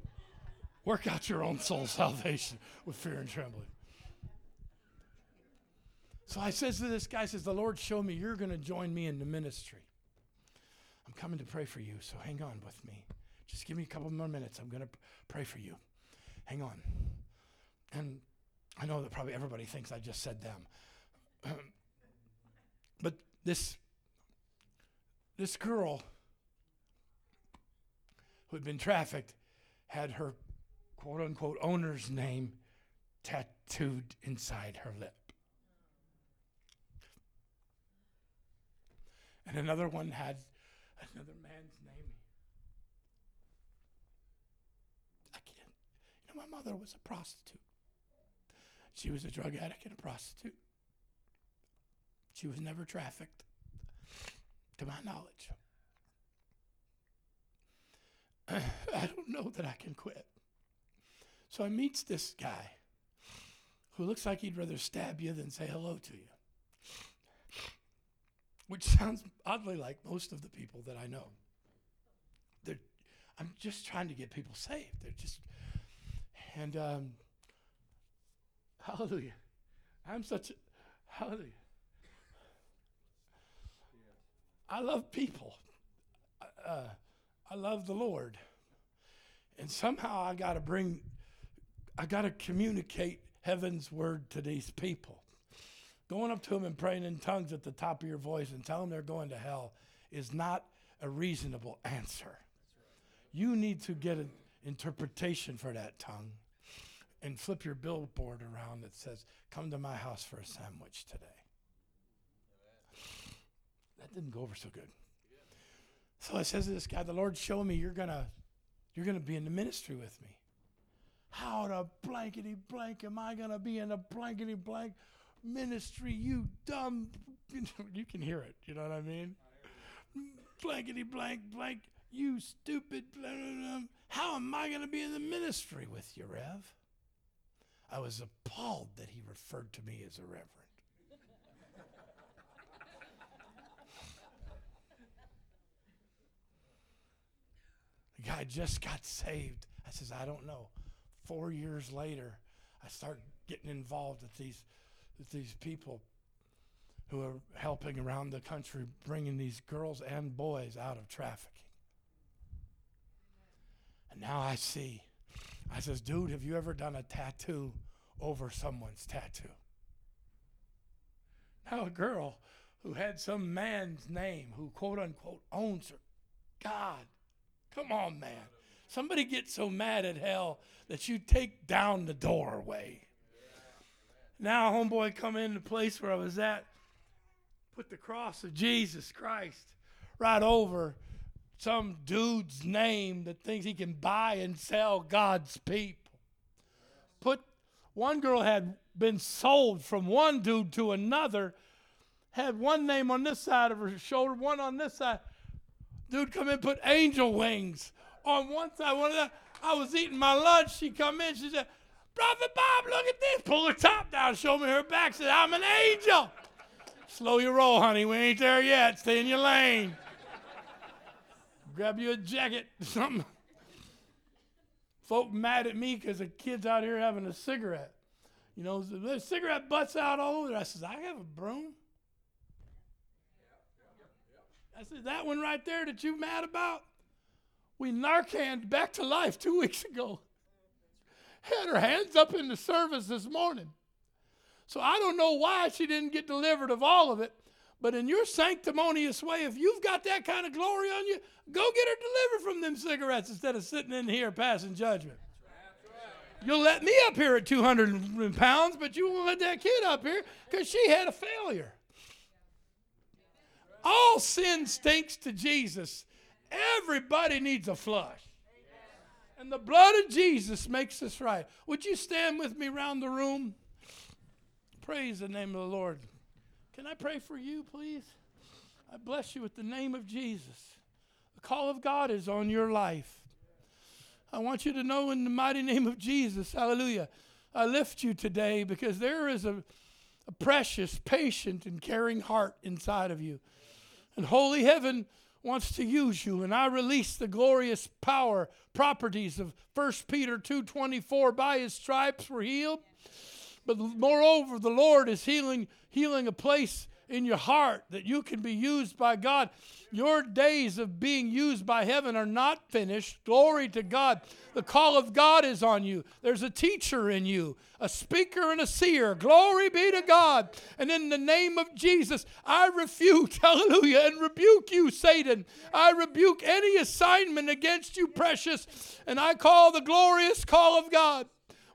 work out your own soul salvation with fear and trembling. So I says to this guy, says, the Lord showed me you're going to join me in the ministry. I'm coming to pray for you, so hang on with me. Just give me a couple more minutes. I'm going to pray for you. Hang on. And I know that probably everybody thinks I just said them. but this this girl who had been trafficked had her quote unquote owner's name tattooed inside her lip. And another one had another man's name. I can't. You know, my mother was a prostitute. She was a drug addict and a prostitute. She was never trafficked, to my knowledge. I don't know that I can quit. So I meets this guy who looks like he'd rather stab you than say hello to you. which sounds oddly like most of the people that I know. I'm just trying to get people saved. They're just, and um, hallelujah. I'm such a, hallelujah. I love people. Uh, I love the Lord. And somehow I got to bring, I got to communicate heaven's word to these people. Going up to them and praying in tongues at the top of your voice and telling them they're going to hell is not a reasonable answer. You need to get an interpretation for that tongue and flip your billboard around that says, Come to my house for a sandwich today. That didn't go over so good. So I says to this guy, the Lord showed me you're gonna you're gonna be in the ministry with me. How the blankety blank am I gonna be in a blankety blank ministry, you dumb you can hear it, you know what I mean? Blankety blank blank, you stupid blah, blah, blah. How am I gonna be in the ministry with you, Rev? I was appalled that he referred to me as a reverend. the guy just got saved. I says, I don't know. Four years later, I start getting involved with these, with these people who are helping around the country bringing these girls and boys out of trafficking. And now I see I says, dude, have you ever done a tattoo over someone's tattoo? Now, a girl who had some man's name who, quote unquote, owns her. God, come on, man. Somebody gets so mad at hell that you take down the doorway. Now, homeboy come in the place where I was at, put the cross of Jesus Christ right over some dude's name that thinks he can buy and sell God's people. Put one girl had been sold from one dude to another, had one name on this side of her shoulder, one on this side. Dude come in, put angel wings on one side, one of that. I was eating my lunch. She come in, she said, Brother Bob, look at this. Pull her top down, show me her back. Said, I'm an angel. Slow your roll, honey. We ain't there yet. Stay in your lane grab you a jacket, something. Folk mad at me because the kid's out here having a cigarette. You know, the cigarette butts out all over. I says, I have a broom. I said, that one right there that you mad about? We Narcaned back to life two weeks ago. Had her hands up in the service this morning. So I don't know why she didn't get delivered of all of it. But in your sanctimonious way, if you've got that kind of glory on you, go get her delivered from them cigarettes instead of sitting in here passing judgment. You'll let me up here at 200 pounds, but you won't let that kid up here because she had a failure. All sin stinks to Jesus. Everybody needs a flush. And the blood of Jesus makes us right. Would you stand with me around the room? Praise the name of the Lord. Can I pray for you, please? I bless you with the name of Jesus. The call of God is on your life. I want you to know in the mighty name of Jesus, hallelujah, I lift you today because there is a, a precious, patient, and caring heart inside of you. And holy heaven wants to use you and I release the glorious power properties of 1 Peter 2:24 by his stripes we're healed but moreover, the Lord is healing, healing a place in your heart that you can be used by God. Your days of being used by heaven are not finished. Glory to God. The call of God is on you. There's a teacher in you, a speaker and a seer. Glory be to God. And in the name of Jesus, I refute, hallelujah, and rebuke you, Satan. I rebuke any assignment against you, precious, and I call the glorious call of God.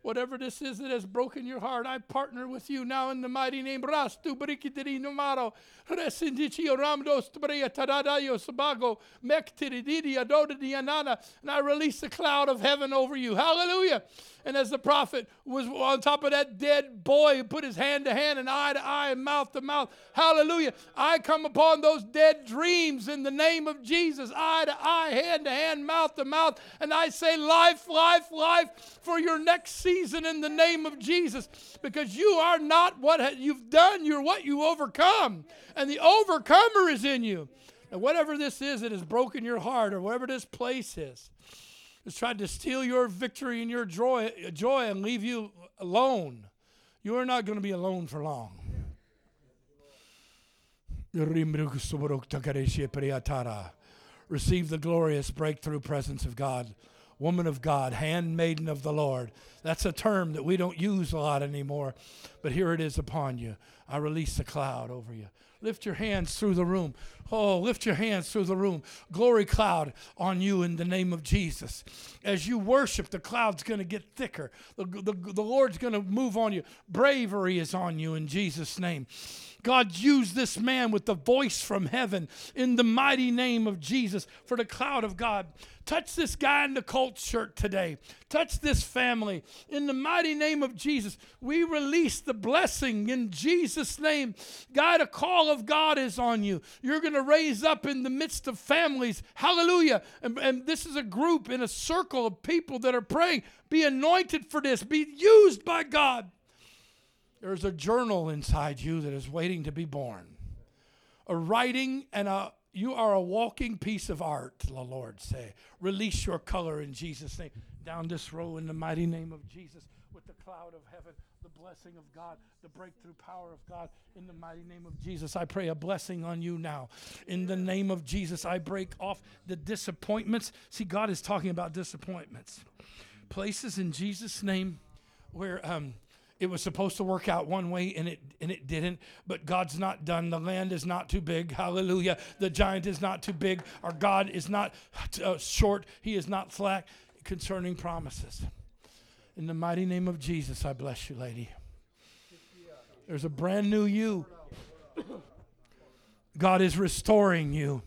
Whatever this is that has broken your heart, I partner with you now in the mighty name. Rastu brikitiri numaro. Resindicio taradayo sabago mektiri adoda dianana. And I release the cloud of heaven over you. Hallelujah. And as the prophet was on top of that dead boy he put his hand to hand and eye to eye and mouth to mouth, hallelujah, I come upon those dead dreams in the name of Jesus, eye to eye, hand to hand, mouth to mouth, and I say, life, life, life for your next season season in the name of Jesus because you are not what you've done, you're what you overcome. And the overcomer is in you. And whatever this is that has broken your heart or whatever this place is, has tried to steal your victory and your joy, joy and leave you alone. You are not going to be alone for long. Receive the glorious breakthrough presence of God. Woman of God, handmaiden of the Lord. That's a term that we don't use a lot anymore, but here it is upon you. I release the cloud over you. Lift your hands through the room. Oh, lift your hands through the room. Glory cloud on you in the name of Jesus. As you worship, the cloud's going to get thicker. The, the, the Lord's going to move on you. Bravery is on you in Jesus' name. God use this man with the voice from heaven in the mighty name of Jesus for the cloud of God. Touch this guy in the cult shirt today. Touch this family. In the mighty name of Jesus, we release the blessing in Jesus' name. God, a call of God is on you. You're going to raise up in the midst of families. Hallelujah. And, and this is a group in a circle of people that are praying. Be anointed for this, be used by God. There's a journal inside you that is waiting to be born. A writing and a you are a walking piece of art, the Lord say. Release your color in Jesus' name. Down this row in the mighty name of Jesus with the cloud of heaven, the blessing of God, the breakthrough power of God. In the mighty name of Jesus, I pray a blessing on you now. In the name of Jesus, I break off the disappointments. See, God is talking about disappointments. Places in Jesus' name where um, it was supposed to work out one way and it and it didn't but god's not done. The land is not too big. Hallelujah. The giant is not too big. Our god is not uh, short. He is not slack. Concerning promises. In the mighty name of jesus i bless you lady. There's a brand new you. God is restoring you.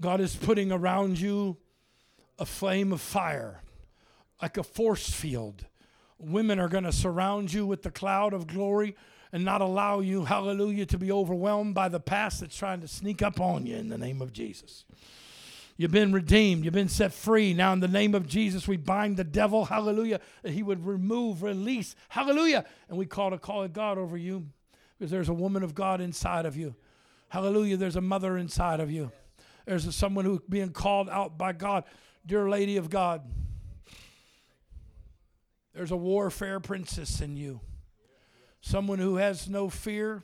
God is putting around you a flame of fire like a force field Women are going to surround you with the cloud of glory and not allow you, hallelujah, to be overwhelmed by the past that's trying to sneak up on you in the name of Jesus. You've been redeemed. You've been set free. Now, in the name of Jesus, we bind the devil, hallelujah, that he would remove, release, hallelujah. And we call to call of God over you because there's a woman of God inside of you. Hallelujah. There's a mother inside of you. There's a, someone who's being called out by God. Dear Lady of God, there's a warfare princess in you. Someone who has no fear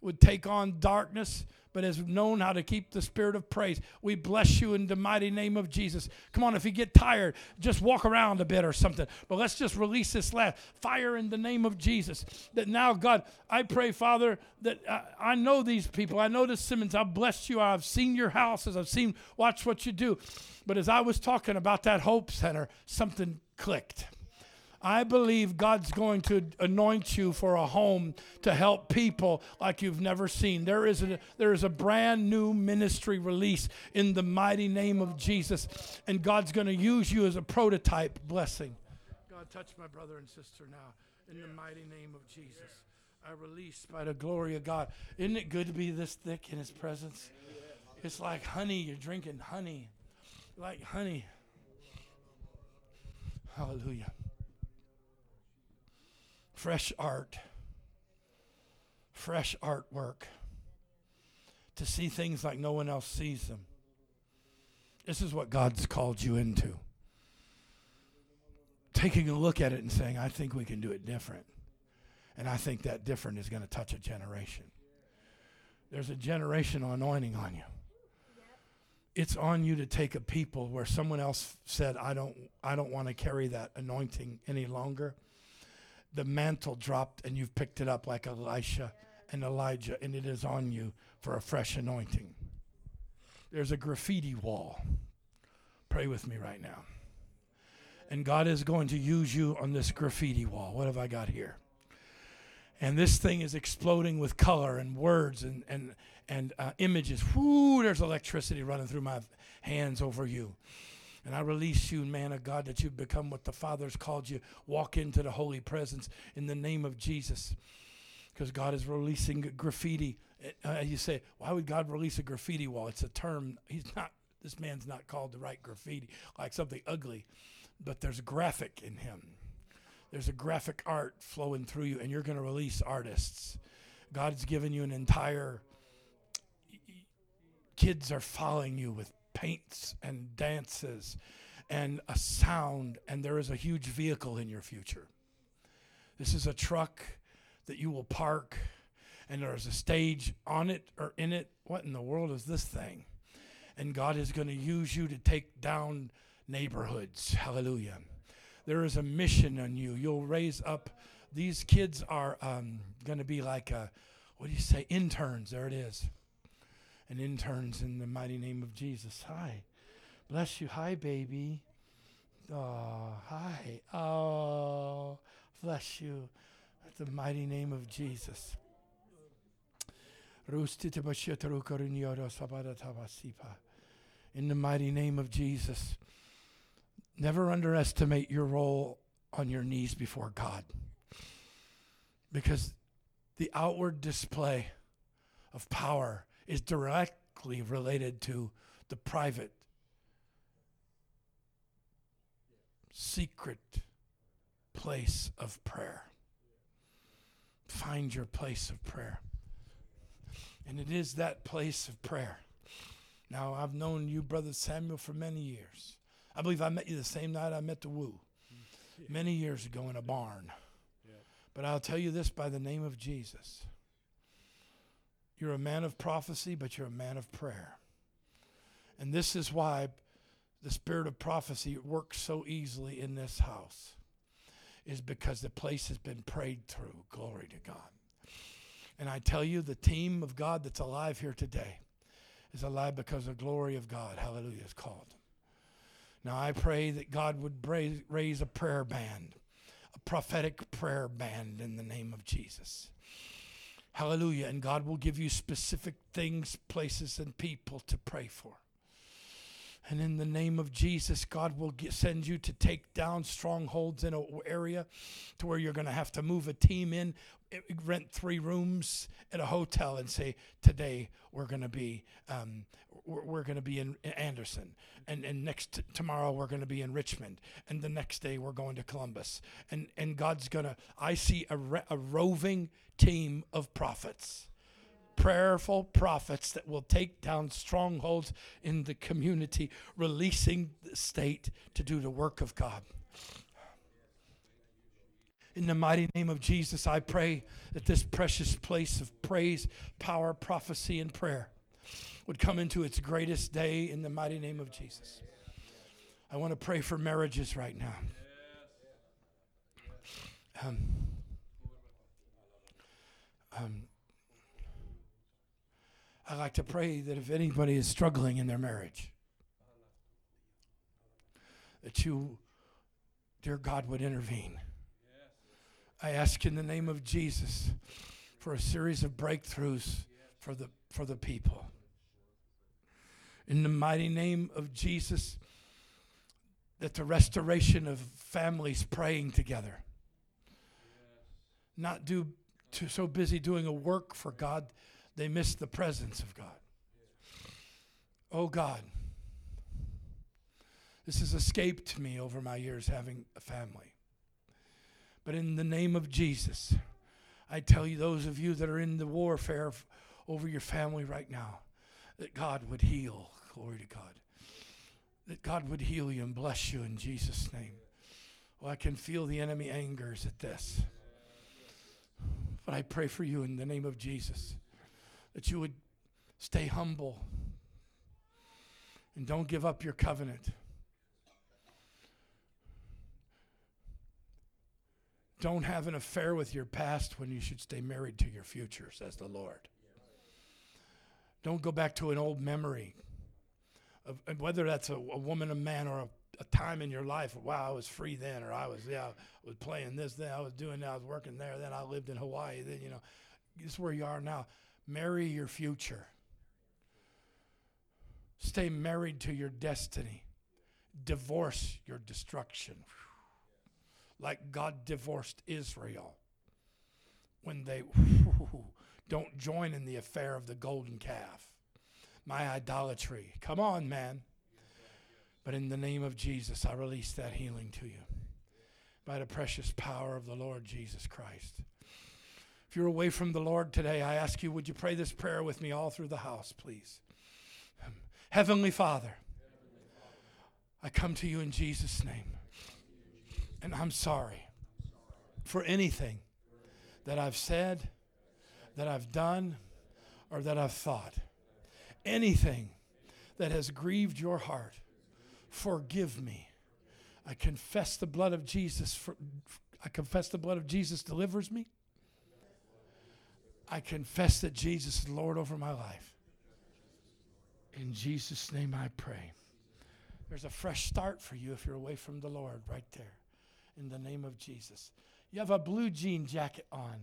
would take on darkness, but has known how to keep the spirit of praise. We bless you in the mighty name of Jesus. Come on, if you get tired, just walk around a bit or something. But let's just release this last fire in the name of Jesus. That now, God, I pray, Father, that I, I know these people. I know the Simmons. I've blessed you. I've seen your houses. I've seen, watch what you do. But as I was talking about that Hope Center, something clicked I believe God's going to anoint you for a home to help people like you've never seen. There is a, there is a brand new ministry release in the mighty name of Jesus, and God's going to use you as a prototype blessing. God, touch my brother and sister now in the mighty name of Jesus. I release by the glory of God. Isn't it good to be this thick in His presence? It's like honey. You're drinking honey, like honey. Hallelujah fresh art, fresh artwork, to see things like no one else sees them. This is what God's called you into. Taking a look at it and saying, I think we can do it different. And I think that different is going to touch a generation. There's a generational anointing on you. It's on you to take a people where someone else said, I don't, I don't want to carry that anointing any longer the mantle dropped and you've picked it up like Elisha and Elijah, and it is on you for a fresh anointing. There's a graffiti wall. Pray with me right now. And God is going to use you on this graffiti wall. What have I got here? And this thing is exploding with color and words and, and, and uh, images. Whoo, there's electricity running through my hands over you. And I release you, man of God, that you've become what the Father's called you. Walk into the holy presence in the name of Jesus. Because God is releasing graffiti. Uh, you say, why would God release a graffiti wall? It's a term. He's not, this man's not called to write graffiti like something ugly. but there's graphic in him. There's a graphic art flowing through you, and you're going to release artists. God's given you an entire. Kids are following you with paints and dances and a sound, and there is a huge vehicle in your future. This is a truck that you will park, and there's a stage on it or in it. What in the world is this thing? And God is going to use you to take down neighborhoods. Hallelujah. There is a mission on you. You'll raise up. These kids are um, going to be like, a, what do you say, interns. There it is. And interns in the mighty name of Jesus. Hi. Bless you. Hi, baby. Oh, hi. Oh, bless you. In the mighty name of Jesus. In the mighty name of Jesus. Never underestimate your role on your knees before God. Because the outward display of power is directly related to the private, secret place of prayer. Find your place of prayer. And it is that place of prayer. Now, I've known you, Brother Samuel, for many years. I believe I met you the same night I met the Woo, many years ago in a barn. But I'll tell you this by the name of Jesus. You're a man of prophecy, but you're a man of prayer. And this is why the spirit of prophecy works so easily in this house, is because the place has been prayed through. Glory to God. And I tell you, the team of God that's alive here today is alive because the glory of God, hallelujah, is called. Now I pray that God would raise a prayer band, a prophetic prayer band in the name of Jesus. Hallelujah. And God will give you specific things, places, and people to pray for. And in the name of Jesus, God will get, send you to take down strongholds in an area to where you're going to have to move a team in, rent three rooms at a hotel, and say, "Today we're going to be um, we're, going to be in Anderson, and and next tomorrow we're going to be in Richmond, and the next day we're going to Columbus, and and God's going to. I see a, a roving team of prophets prayerful prophets that will take down strongholds in the community, releasing the state to do the work of God. In the mighty name of Jesus, I pray that this precious place of praise, power, prophecy, and prayer would come into its greatest day in the mighty name of Jesus. I want to pray for marriages right now. Um, um, I like to pray that if anybody is struggling in their marriage, that you, dear God, would intervene. I ask in the name of Jesus for a series of breakthroughs for the, for the people. In the mighty name of Jesus, that the restoration of families praying together, not do so busy doing a work for God they miss the presence of God. Oh God, this has escaped me over my years having a family. But in the name of Jesus, I tell you, those of you that are in the warfare over your family right now, that God would heal. Glory to God. That God would heal you and bless you in Jesus' name. Well, I can feel the enemy angers at this. But I pray for you in the name of Jesus that you would stay humble and don't give up your covenant. Don't have an affair with your past when you should stay married to your future, says the Lord. Don't go back to an old memory of whether that's a, a woman, a man, or a, a, time in your life. Wow, I was free then, or I was yeah, I was playing this, then I was doing that, I was working there, then I lived in Hawaii. Then you know, this is where you are now. Marry your future. Stay married to your destiny. Divorce your destruction. Like God divorced Israel when they don't join in the affair of the golden calf. My idolatry. Come on, man. But in the name of Jesus, I release that healing to you by the precious power of the Lord Jesus Christ. If you're away from the Lord today, I ask you, would you pray this prayer with me all through the house, please? Heavenly Father, I come to you in Jesus' name. And I'm sorry for anything that I've said, that I've done, or that I've thought. Anything that has grieved your heart, forgive me. I confess the blood of Jesus. For, I confess the blood of Jesus delivers me. I confess that Jesus is Lord over my life. In Jesus' name I pray. There's a fresh start for you if you're away from the Lord right there. In the name of Jesus. You have a blue jean jacket on.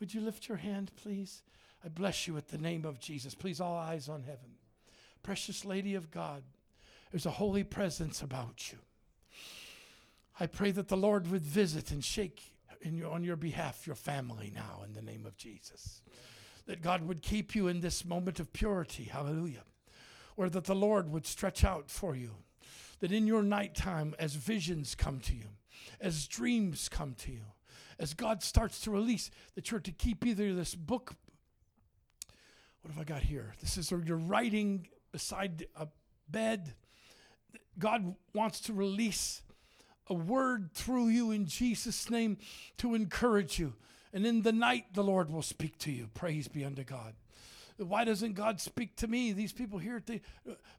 Would you lift your hand, please? I bless you with the name of Jesus. Please, all eyes on heaven. Precious Lady of God, there's a holy presence about you. I pray that the Lord would visit and shake your, on your behalf your family now in the name of Jesus. That God would keep you in this moment of purity. Hallelujah. Or that the Lord would stretch out for you. That in your nighttime, as visions come to you, as dreams come to you, as God starts to release, that you're to keep either this book. What have I got here? This is you're writing beside a bed. God wants to release a word through you in Jesus' name to encourage you. And in the night, the Lord will speak to you. Praise be unto God. Why doesn't God speak to me? These people here,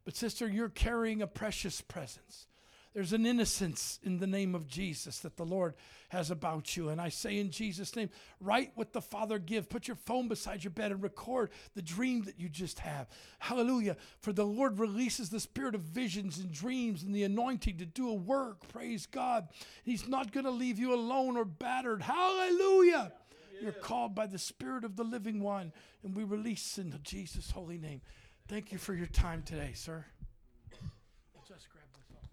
but sister, you're carrying a precious presence. There's an innocence in the name of Jesus that the Lord has about you. And I say in Jesus' name, write what the Father gives. Put your phone beside your bed and record the dream that you just have. Hallelujah. For the Lord releases the spirit of visions and dreams and the anointing to do a work. Praise God. He's not going to leave you alone or battered. Hallelujah. You're called by the Spirit of the living one. And we release in Jesus' holy name. Thank you for your time today, sir.